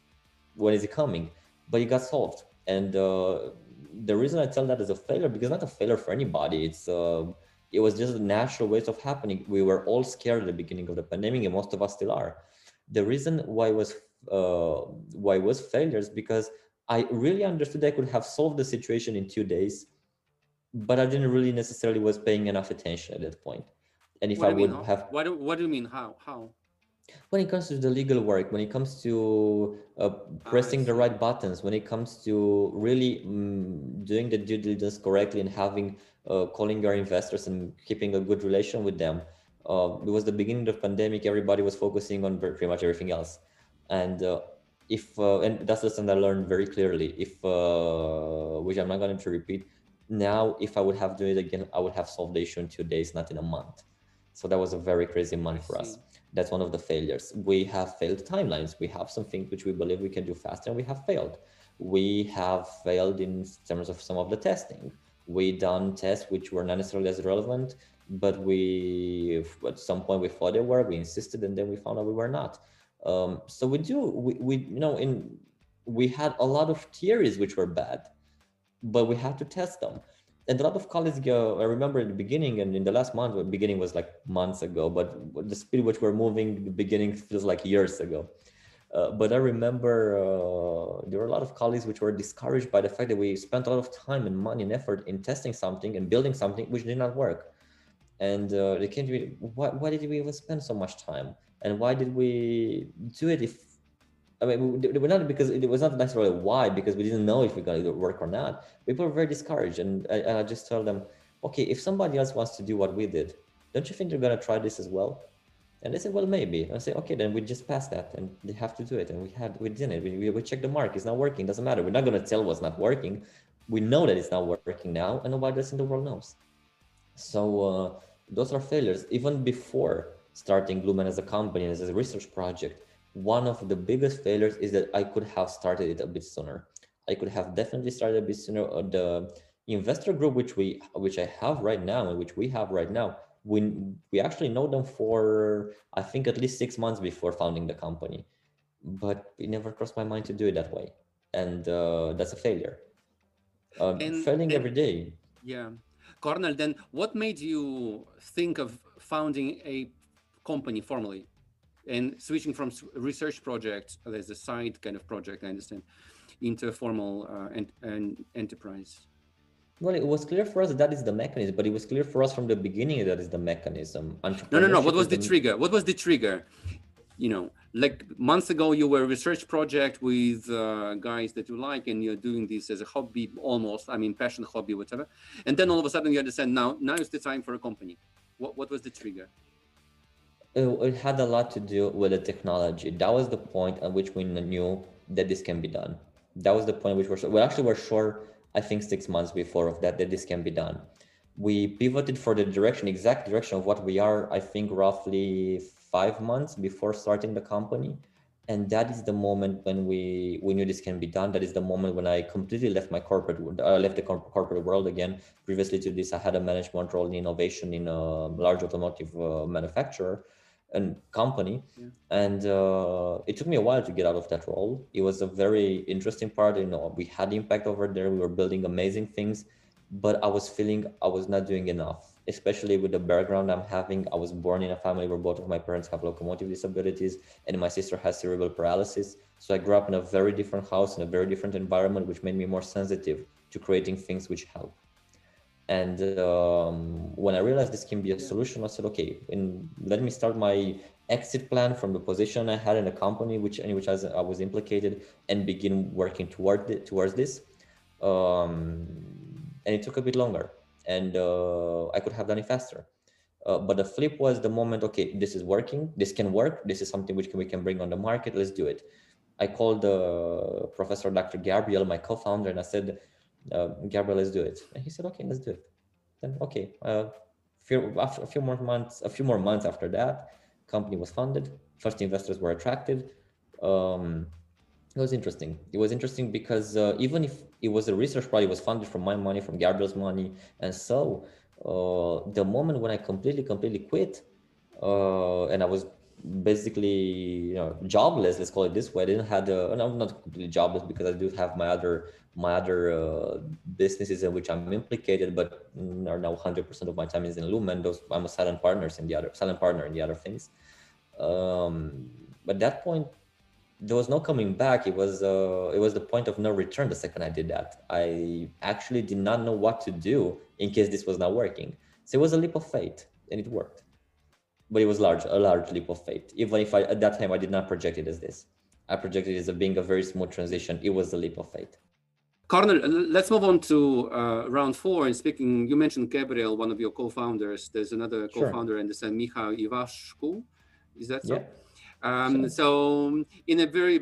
when is it coming but it got solved and uh, the reason I tell that as a failure because not a failure for anybody. It's uh, it was just a natural ways of happening. We were all scared at the beginning of the pandemic, and most of us still are. The reason why was uh, why was failures because I really understood I could have solved the situation in two days, but I didn't really necessarily was paying enough attention at that point. And if what I would mean, have, what do, what do you mean? How how? when it comes to the legal work when it comes to uh, pressing the right buttons when it comes to really um, doing the due diligence correctly and having uh, calling your investors and keeping a good relation with them uh, it was the beginning of the pandemic everybody was focusing on pretty much everything else and uh, if uh, and that's something i learned very clearly if uh, which i'm not going to repeat now if i would have done it again i would have solved the issue in two days not in a month so that was a very crazy month for us that's one of the failures. We have failed timelines. We have some things which we believe we can do faster and we have failed. We have failed in terms of some of the testing. We done tests which were not necessarily as relevant, but we at some point we thought they were, we insisted and then we found out we were not. Um, so we do, we, we, you know, in, we had a lot of theories which were bad, but we had to test them. And a lot of colleagues go i remember in the beginning and in the last month the beginning was like months ago but the speed which we're moving the beginning feels like years ago. Uh, but i remember uh, there were a lot of colleagues which were discouraged by the fact that we spent a lot of time and money and effort in testing something and building something which did not work and uh, they came to me why, why did we even spend so much time and why did we do it if I mean, we were not because it was not necessarily why, because we didn't know if we're going to work or not. People were very discouraged. And I, and I just told them, okay, if somebody else wants to do what we did, don't you think they're going to try this as well? And they said, well, maybe. I say, okay, then we just pass that and they have to do it. And we had, we didn't. We, we, we checked the mark. It's not working. Doesn't matter. We're not going to tell what's not working. We know that it's not working now and nobody else in the world knows. So uh, those are failures. Even before starting Lumen as a company, as a research project, one of the biggest failures is that I could have started it a bit sooner. I could have definitely started a bit sooner. Uh, the investor group, which we, which I have right now, and which we have right now, we we actually know them for I think at least six months before founding the company, but it never crossed my mind to do it that way, and uh, that's a failure. Um, and, failing and, every day. Yeah, Cornel, then what made you think of founding a company formally and switching from research project as a side kind of project, I understand, into a formal uh, and, and enterprise? Well, it was clear for us that that is the mechanism, but it was clear for us from the beginning that is the mechanism. No, no, no. What was the, the trigger? What was the trigger? You know, like months ago, you were a research project with uh, guys that you like, and you're doing this as a hobby, almost. I mean, passion, hobby, whatever. And then all of a sudden, you understand now, now is the time for a company. What, what was the trigger? It, it had a lot to do with the technology. That was the point at which we knew that this can be done. That was the point which we're, we actually were sure I think six months before of that, that this can be done. We pivoted for the direction, exact direction of what we are, I think roughly five months before starting the company. And that is the moment when we, we knew this can be done. That is the moment when I completely left my corporate, uh, left the corporate world again. Previously to this, I had a management role in innovation in a large automotive uh, manufacturer and company yeah. and uh, it took me a while to get out of that role it was a very interesting part you know we had impact over there we were building amazing things but i was feeling i was not doing enough especially with the background i'm having i was born in a family where both of my parents have locomotive disabilities and my sister has cerebral paralysis. So i grew up in a very different house in a very different environment which made me more sensitive to creating things which help. And um, when I realized this can be a solution, I said, okay, and let me start my exit plan from the position I had in the company, which in which I was, I was implicated, and begin working toward it, towards this. Um, and it took a bit longer, and uh, I could have done it faster. Uh, but the flip was the moment, okay, this is working, this can work, this is something which can, we can bring on the market, let's do it. I called uh, Professor Dr. Gabriel, my co-founder, and I said, uh, Gabriel, let's do it. And he said, okay, let's do it. Then okay, uh, few, a few more months, a few more months after that, company was funded. First investors were attracted. Um, it was interesting. It was interesting because uh, even if it was a research project, it was funded from my money, from Gabriel's money, and so uh, the moment when I completely, completely quit, uh, and I was basically you know jobless let's call it this way i didn't have the i'm not completely jobless because i do have my other my other uh, businesses in which i'm implicated but are now 100% of my time is in lumen. Those i'm a silent partners in the other silent partner in the other things. Um, but that point there was no coming back it was uh, it was the point of no return the second i did that i actually did not know what to do in case this was not working so it was a leap of faith and it worked but it was large, a large leap of faith. Even if I, at that time I did not project it as this, I projected it as a, being a very smooth transition. It was a leap of faith. Cornel, let's move on to uh, round four. And speaking, you mentioned Gabriel, one of your co-founders. There's another co-founder, and this is Mihai Ivascu. Is that so? Yeah. Um, so, in a very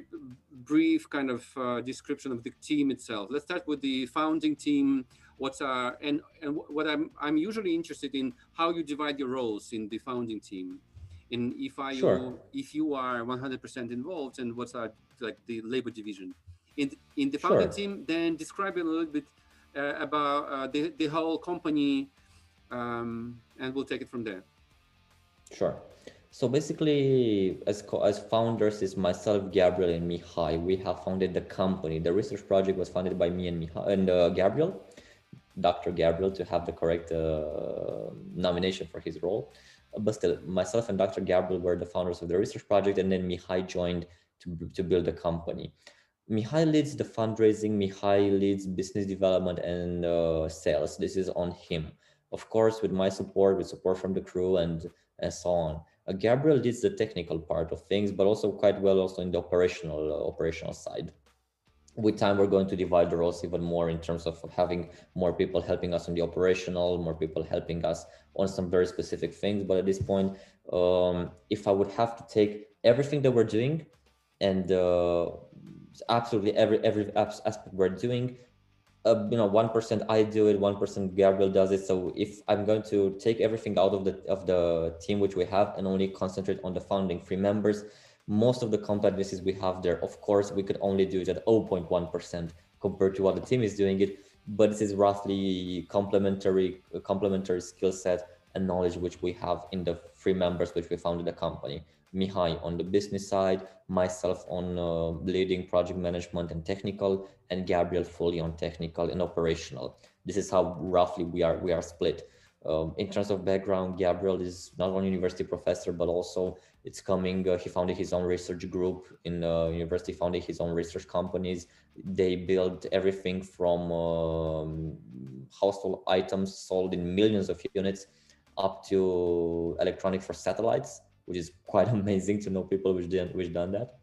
brief kind of uh, description of the team itself, let's start with the founding team what's uh, and and what I'm I'm usually interested in how you divide your roles in the founding team, and if I sure. if you are 100% involved and what's like the labor division in in the founding sure. team, then describe a little bit uh, about uh, the the whole company, um, and we'll take it from there. Sure. So basically, as as founders, is myself, Gabriel, and Mihai. We have founded the company. The research project was funded by me and Mihai and uh, Gabriel Dr. Gabriel to have the correct uh, nomination for his role. But still, myself and Dr. Gabriel were the founders of the research project, and then Mihai joined to, to build the company. Mihai leads the fundraising, Mihai leads business development and uh, sales. This is on him. Of course, with my support, with support from the crew and, and so on. Uh, Gabriel leads the technical part of things, but also quite well also in the operational uh, operational side. With time we're going to divide the roles even more in terms of having more people helping us on the operational more people helping us on some very specific things. But at this point um, if i would have to take everything that we're doing and uh, absolutely every every aspect we're doing uh, you know one percent i do it one percent gabriel does it so if i'm going to take everything out of the of the team which we have and only concentrate on the founding three members most of the competencies we have there, of course, we could only do it at 0.1% compared to what the team is doing it. But this is roughly complementary, complementary skill set and knowledge which we have in the three members which we founded the company. Mihai on the business side, myself on uh, leading project management and technical, and Gabriel fully on technical and operational. This is how roughly we are we are split. Um, in terms of background, Gabriel is not only university professor but also it's coming. Uh, he founded his own research group in uh, university, founded his own research companies. They build everything from um, household items sold in millions of units up to electronic for satellites which is quite amazing to know people which didn't which done that.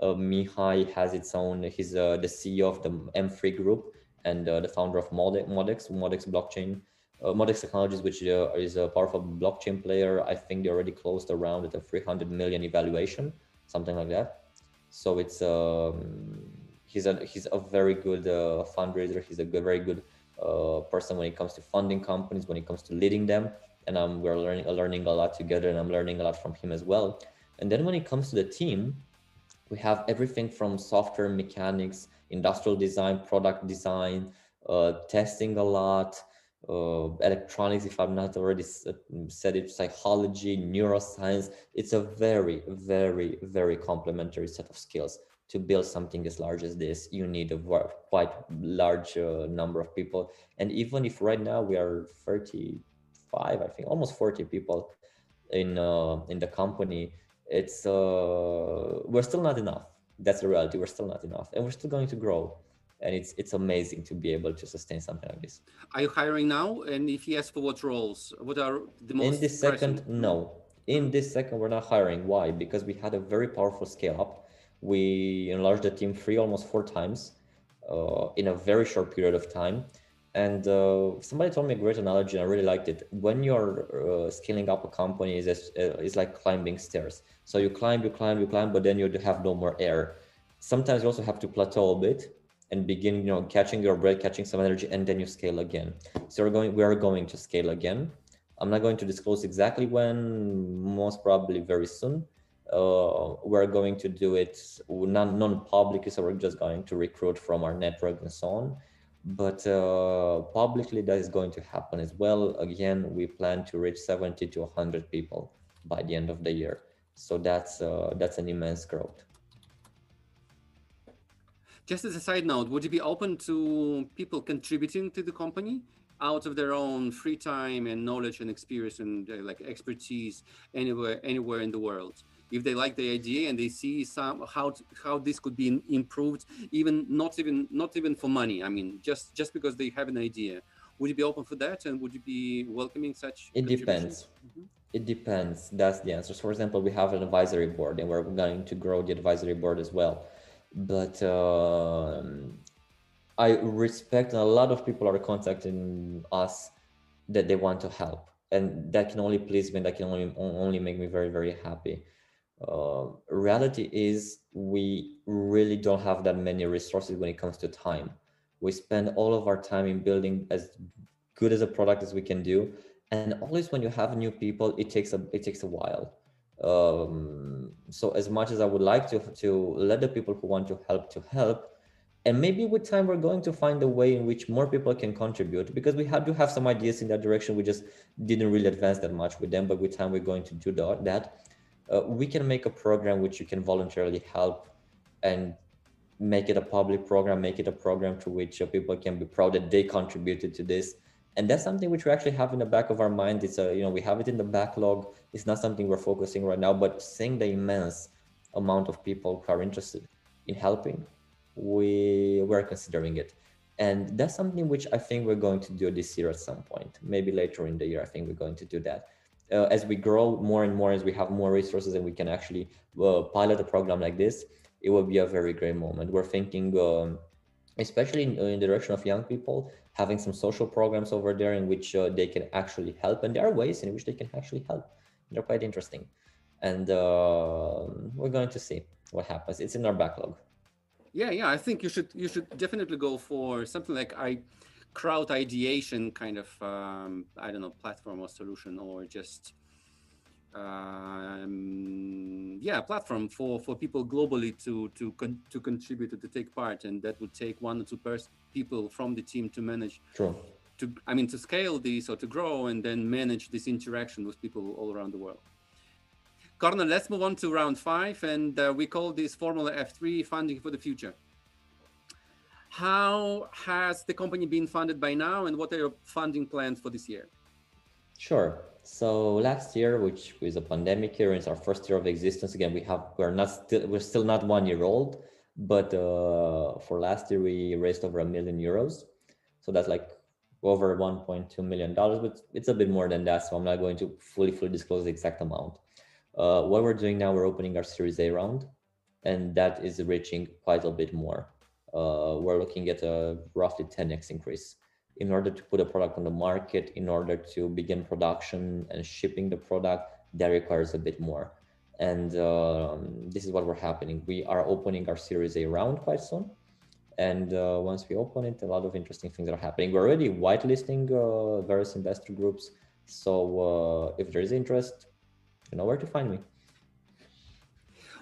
Uh, Mihai has its own. He's uh, the CEO of the M3 Group and uh, the founder of Modex, Modex, Modex blockchain, uh, Modex Technologies, which uh, is a powerful blockchain player. I think they already closed around at a 300 million evaluation, something like that. So it's um, he's a he's a very good uh, fundraiser. He's a good, very good person when it comes to funding companies, when it comes to leading them and um, we're learning learning a lot together and i'm learning a lot from him as well. And then when it comes to the team we have everything from software mechanics industrial design product design uh, testing a lot uh, electronics if i'm not already said it psychology neuroscience. It's a very very very complementary set of skills. To build something as large as this you need a quite large uh, number of people. And even if right now we are 30 five, I think, almost 40 people in uh, in the company. It's uh, we're still not enough. That's the reality. We're still not enough, and we're still going to grow. And it's it's amazing to be able to sustain something like this. Are you hiring now? And if yes, for what roles? What are the most? In this second, no. In this second, we're not hiring. Why? Because we had a very powerful scale up. We enlarged the team three, almost four times, uh, in a very short period of time and uh, somebody told me a great analogy, and I really liked it. When you're uh, scaling up a company, is uh, is like climbing stairs. So you climb, you climb, you climb, but then you have no more air. Sometimes you also have to plateau a bit and begin, you know, catching your breath, catching some energy, and then you scale again. So we're going, we are going to scale again. I'm not going to disclose exactly when, most probably very soon. Uh, we're going to do it non non-publicly, so we're just going to recruit from our network and so on but uh, publicly that is going to happen as well. Again we plan to reach 70 to 100 people by the end of the year. So that's uh, that's an immense growth. Just as a side note would you be open to people contributing to the company out of their own free time and knowledge and experience and uh, like expertise anywhere anywhere in the world if they like the idea and they see some how how this could be improved even not even not even for money. I mean just just because they have an idea. Would you be open for that? And would you be welcoming such it depends. mm-hmm. it depends. That's the answer. So for example we have an advisory board and we're going to grow the advisory board as well. But uh, i respect a lot of people are contacting us that they want to help. And that can only please me that can only only make me very very happy uh, reality is we really don't have that many resources when it comes to time. We spend all of our time in building as good as a product as we can do, and always when you have new people, it takes a it takes a while. Um, so as much as I would like to to let the people who want to help to help, and maybe with time we're going to find a way in which more people can contribute because we had to have some ideas in that direction. We just didn't really advance that much with them, but with time we're going to do that uh, we can make a program which you can voluntarily help and make it a public program, make it a program to which uh, people can be proud that they contributed to this. And that's something which we actually have in the back of our mind. It's a, you know, we have it in the backlog. It's not something we're focusing right now, but seeing the immense amount of people who are interested in helping, we we're considering it. And that's something which I think we're going to do this year at some point. Maybe later in the year, I think we're going to do that uh, as we grow more and more, as we have more resources and we can actually uh, pilot a program like this, it will be a very great moment. We're thinking, um, especially in, in, the direction of young people, having some social programs over there in which uh, they can actually help. And there are ways in which they can actually help. They're quite interesting. And uh, we're going to see what happens. It's in our backlog. Yeah, yeah. I think you should you should definitely go for something like I crowd ideation kind of um, I don't know platform or solution or just um, yeah platform for for people globally to to con- to contribute to take part and that would take one or two pers- people from the team to manage True. to I mean to scale this or to grow and then manage this interaction with people all around the world. Cornel, let's move on to round five, and uh, we call this Formula F3 funding for the future. How has the company been funded by now, and what are your funding plans for this year? Sure. So last year, which was a pandemic year, it's our first year of existence. Again, we have we're not still we're still not one year old, but uh, for last year we raised over a million euros. So that's like over 1.2 million dollars, but it's a bit more than that. So I'm not going to fully fully disclose the exact amount. Uh, what we're doing now, we're opening our Series A round, and that is reaching quite a bit more. Uh, we're looking at a roughly 10x increase in order to put a product on the market, in order to begin production and shipping the product, that requires a bit more. And um, this is what we're happening. We are opening our Series A round quite soon. And uh, once we open it, a lot of interesting things are happening. We're already whitelisting uh, various investor groups. So uh, if there is interest, you know where to find me.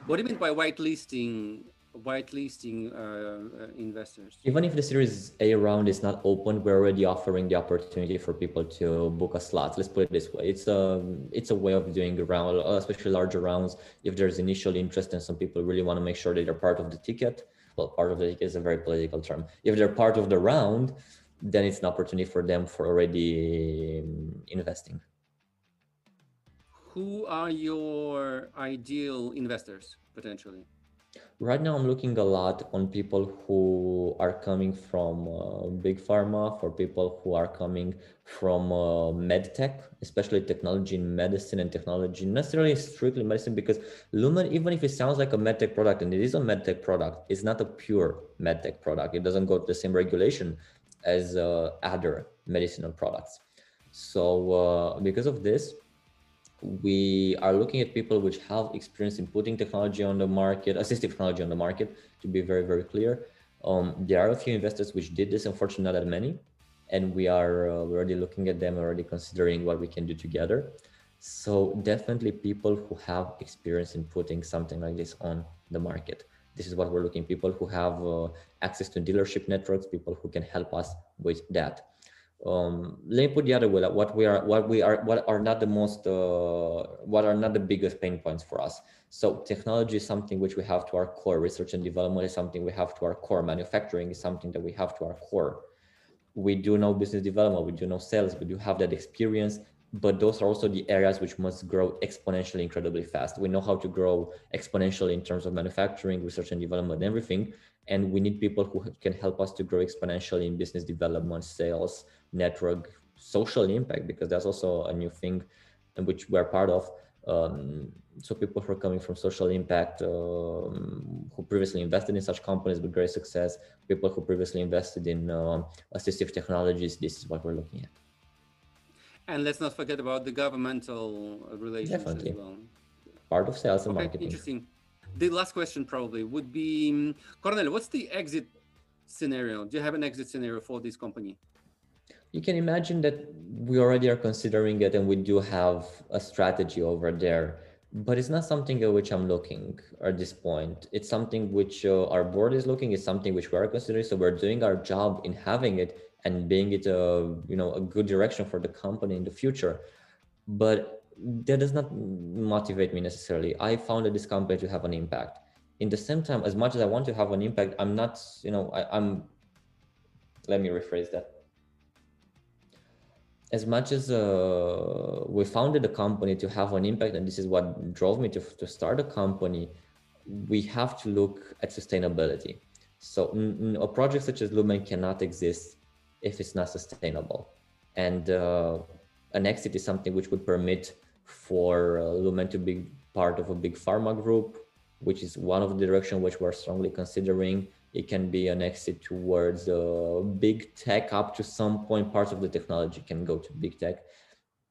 What do you mean by whitelisting whitelisting uh, uh, investors? Even if the Series A round is not open, we're already offering the opportunity for people to book a slot. Let's put it this way: it's a it's a way of doing a round, especially larger rounds. If there's initial interest and some people really want to make sure that they're part of the ticket, well, part of the ticket is a very political term. If they're part of the round, then it's an opportunity for them for already um, investing. Who are your ideal investors potentially? Right now, I'm looking a lot on people who are coming from uh, big pharma, for people who are coming from uh, medtech, especially technology in medicine and technology, necessarily strictly medicine, because Lumen, even if it sounds like a medtech product, and it is a medtech product, it's not a pure medtech product. It doesn't go to the same regulation as uh, other medicinal products. So, uh, because of this, we are looking at people which have experience in putting technology on the market, assistive technology on the market, to be very, very clear. Um, there are a few investors which did this, unfortunately, not that many. And we are uh, already looking at them, already considering what we can do together. So definitely people who have experience in putting something like this on the market. This is what we're looking, people who have uh, access to dealership networks, people who can help us with that um, let me put the other way what we are what we are what are not the most uh, what are not the biggest pain points for us. So technology is something which we have to our core. Research and development is something we have to our core. Manufacturing is something that we have to our core. We do know business development we do know sales we do have that experience but those are also the areas which must grow exponentially incredibly fast. We know how to grow exponentially in terms of manufacturing research and development and everything and we need people who can help us to grow exponentially in business development sales network social impact because that's also a new thing in which we're part of. Um, so people who are coming from social impact um, who previously invested in such companies with great success people who previously invested in uh, assistive technologies this is what we're looking at. And let's not forget about the governmental relations Definitely. as well. Part of sales and okay, marketing. interesting. The last question probably would be um, Cornel, what's the exit scenario? Do you have an exit scenario for this company you can imagine that we already are considering it and we do have a strategy over there but it's not something at which i'm looking at this point. It's something which uh, our board is looking it's something which we are considering so we're doing our job in having it and being it a you know a good direction for the company in the future. But that does not motivate me necessarily. I founded this company to have an impact. In the same time as much as i want to have an impact i'm not you know I, i'm let me rephrase that as much as uh, we founded a company to have an impact, and this is what drove me to, to start a company, we have to look at sustainability. So a project such as Lumen cannot exist if it's not sustainable. And uh, an exit is something which would permit for uh, Lumen to be part of a big pharma group, which is one of the direction which we're strongly considering it can be an exit towards uh, big tech. Up to some point parts of the technology can go to big tech.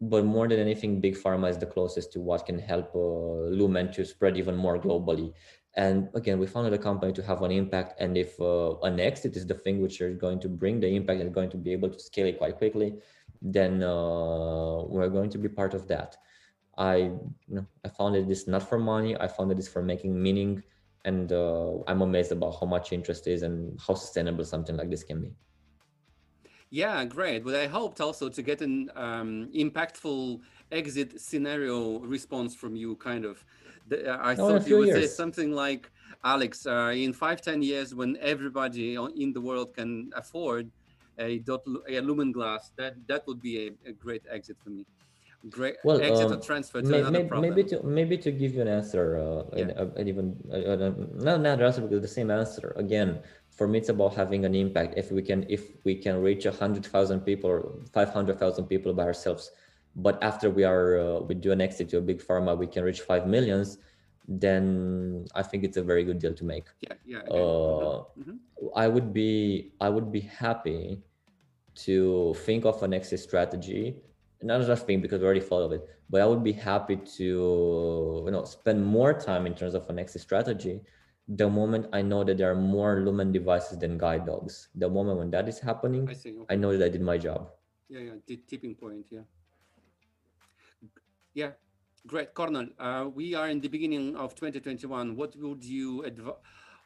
But more than anything big pharma is the closest to what can help uh, lumen to spread even more globally. And again we founded a company to have an impact and if uh, an exit is the thing which is going to bring the impact and going to be able to scale it quite quickly then uh, we're going to be part of that. I you know i founded this not for money. I founded this for making meaning and uh, i'm amazed about how much interest is and how sustainable something like this can be Yeah, great. But I hoped also to get an um, impactful exit scenario response from you, kind of. The, uh, I No, in thought you would say something like, Alex, uh, in five, ten years, when everybody in the world can afford a dot a lumen glass, that that would be a, a great exit for me. Great Well, exit or um, transfer to May- another may- problem. Maybe to maybe to give you an answer, uh, and, Yeah. uh, and even uh, uh, not another answer because the same answer again. For me, it's about having an impact. If we can, if we can reach a hundred thousand people or five hundred thousand people by ourselves, but after we are uh, we do an exit to a big pharma, we can reach five millions. Then I think it's a very good deal to make. yeah, yeah. okay. Uh, Mhm. I would be I would be happy to think of an exit strategy. Not just think because we already thought of it, but I would be happy to you know spend more time in terms of an exit strategy. The moment I know that there are more Lumen devices than guide dogs, the moment when that is happening, I see. Okay. I know that I did my job. Yeah, yeah, the tipping point. Yeah. Yeah, great, Cornel. Uh, we are in the beginning of 2021. What would you adv-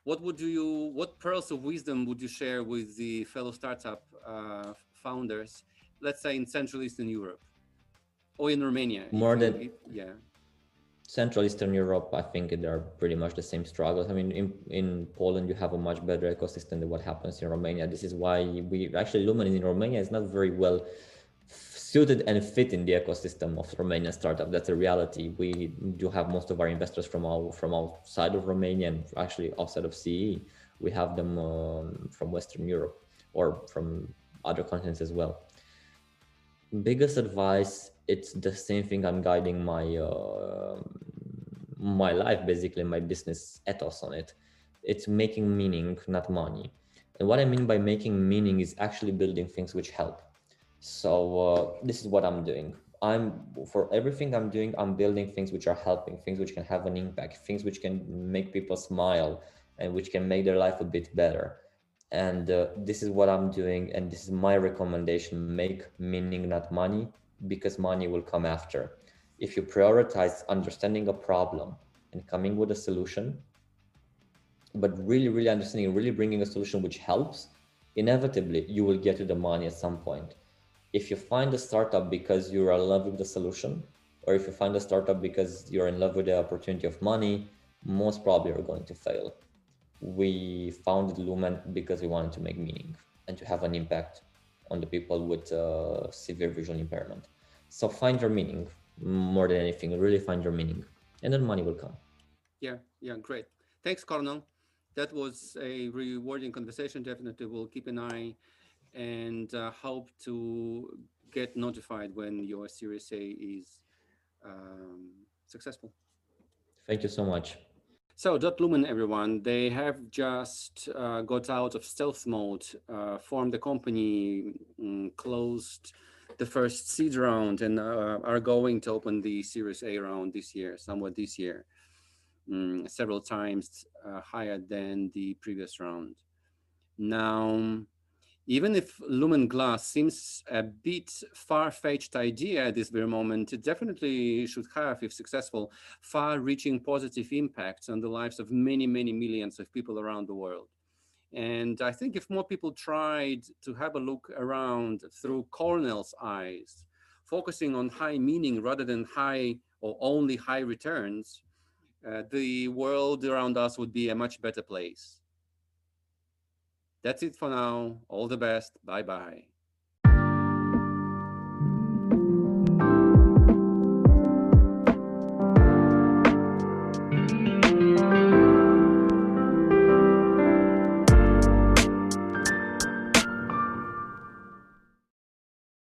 What would you? What pearls of wisdom would you share with the fellow startup uh, founders? Let's say in Central Eastern Europe or in Romania. More than- yeah, Central Eastern Europe, I think there are pretty much the same struggles. I mean, in, in Poland, you have a much better ecosystem than what happens in Romania. This is why we actually Lumen in Romania is not very well suited and fit in the ecosystem of Romanian startup. That's a reality. We do have most of our investors from all from outside of Romania and actually outside of CE. We have them um, from Western Europe or from other continents as well biggest advice it's the same thing i'm guiding my uh, my life basically my business ethos on it. It's making meaning not money. And what i mean by making meaning is actually building things which help. So uh, this is what i'm doing. I'm for everything i'm doing i'm building things which are helping things which can have an impact things which can make people smile and which can make their life a bit better. And uh, this is what i'm doing and this is my recommendation make meaning not money because money will come after. If you prioritize understanding a problem and coming with a solution but really really understanding really bringing a solution which helps inevitably you will get to the money at some point. If you find a startup because you're in love with the solution or if you find a startup because you're in love with the opportunity of money most probably you're going to fail. We founded Lumen because we wanted to make meaning and to have an impact on the people with uh, severe visual impairment. So find your meaning more than anything. Really find your meaning, and then money will come. yeah, yeah. Great. Thanks, Cornel. That was a rewarding conversation. Definitely, we'll keep an eye and uh, hope to get notified when your Series A is um, successful. Thank you so much. So, Dot Lumen, everyone, they have just uh, got out of stealth mode, uh, formed the company, mm, closed the first seed round, and uh, are going to open the Series A round this year, somewhat this year, mm, several times uh, higher than the previous round. Now, even if Lumen Glass seems a bit far-fetched idea at this very moment, it definitely should have, if successful, far-reaching positive impacts on the lives of many, many millions of people around the world. And I think if more people tried to have a look around through Cornel's eyes, focusing on high meaning rather than high or only high returns, uh, the world around us would be a much better place. That's it for now. All the best. Bye bye.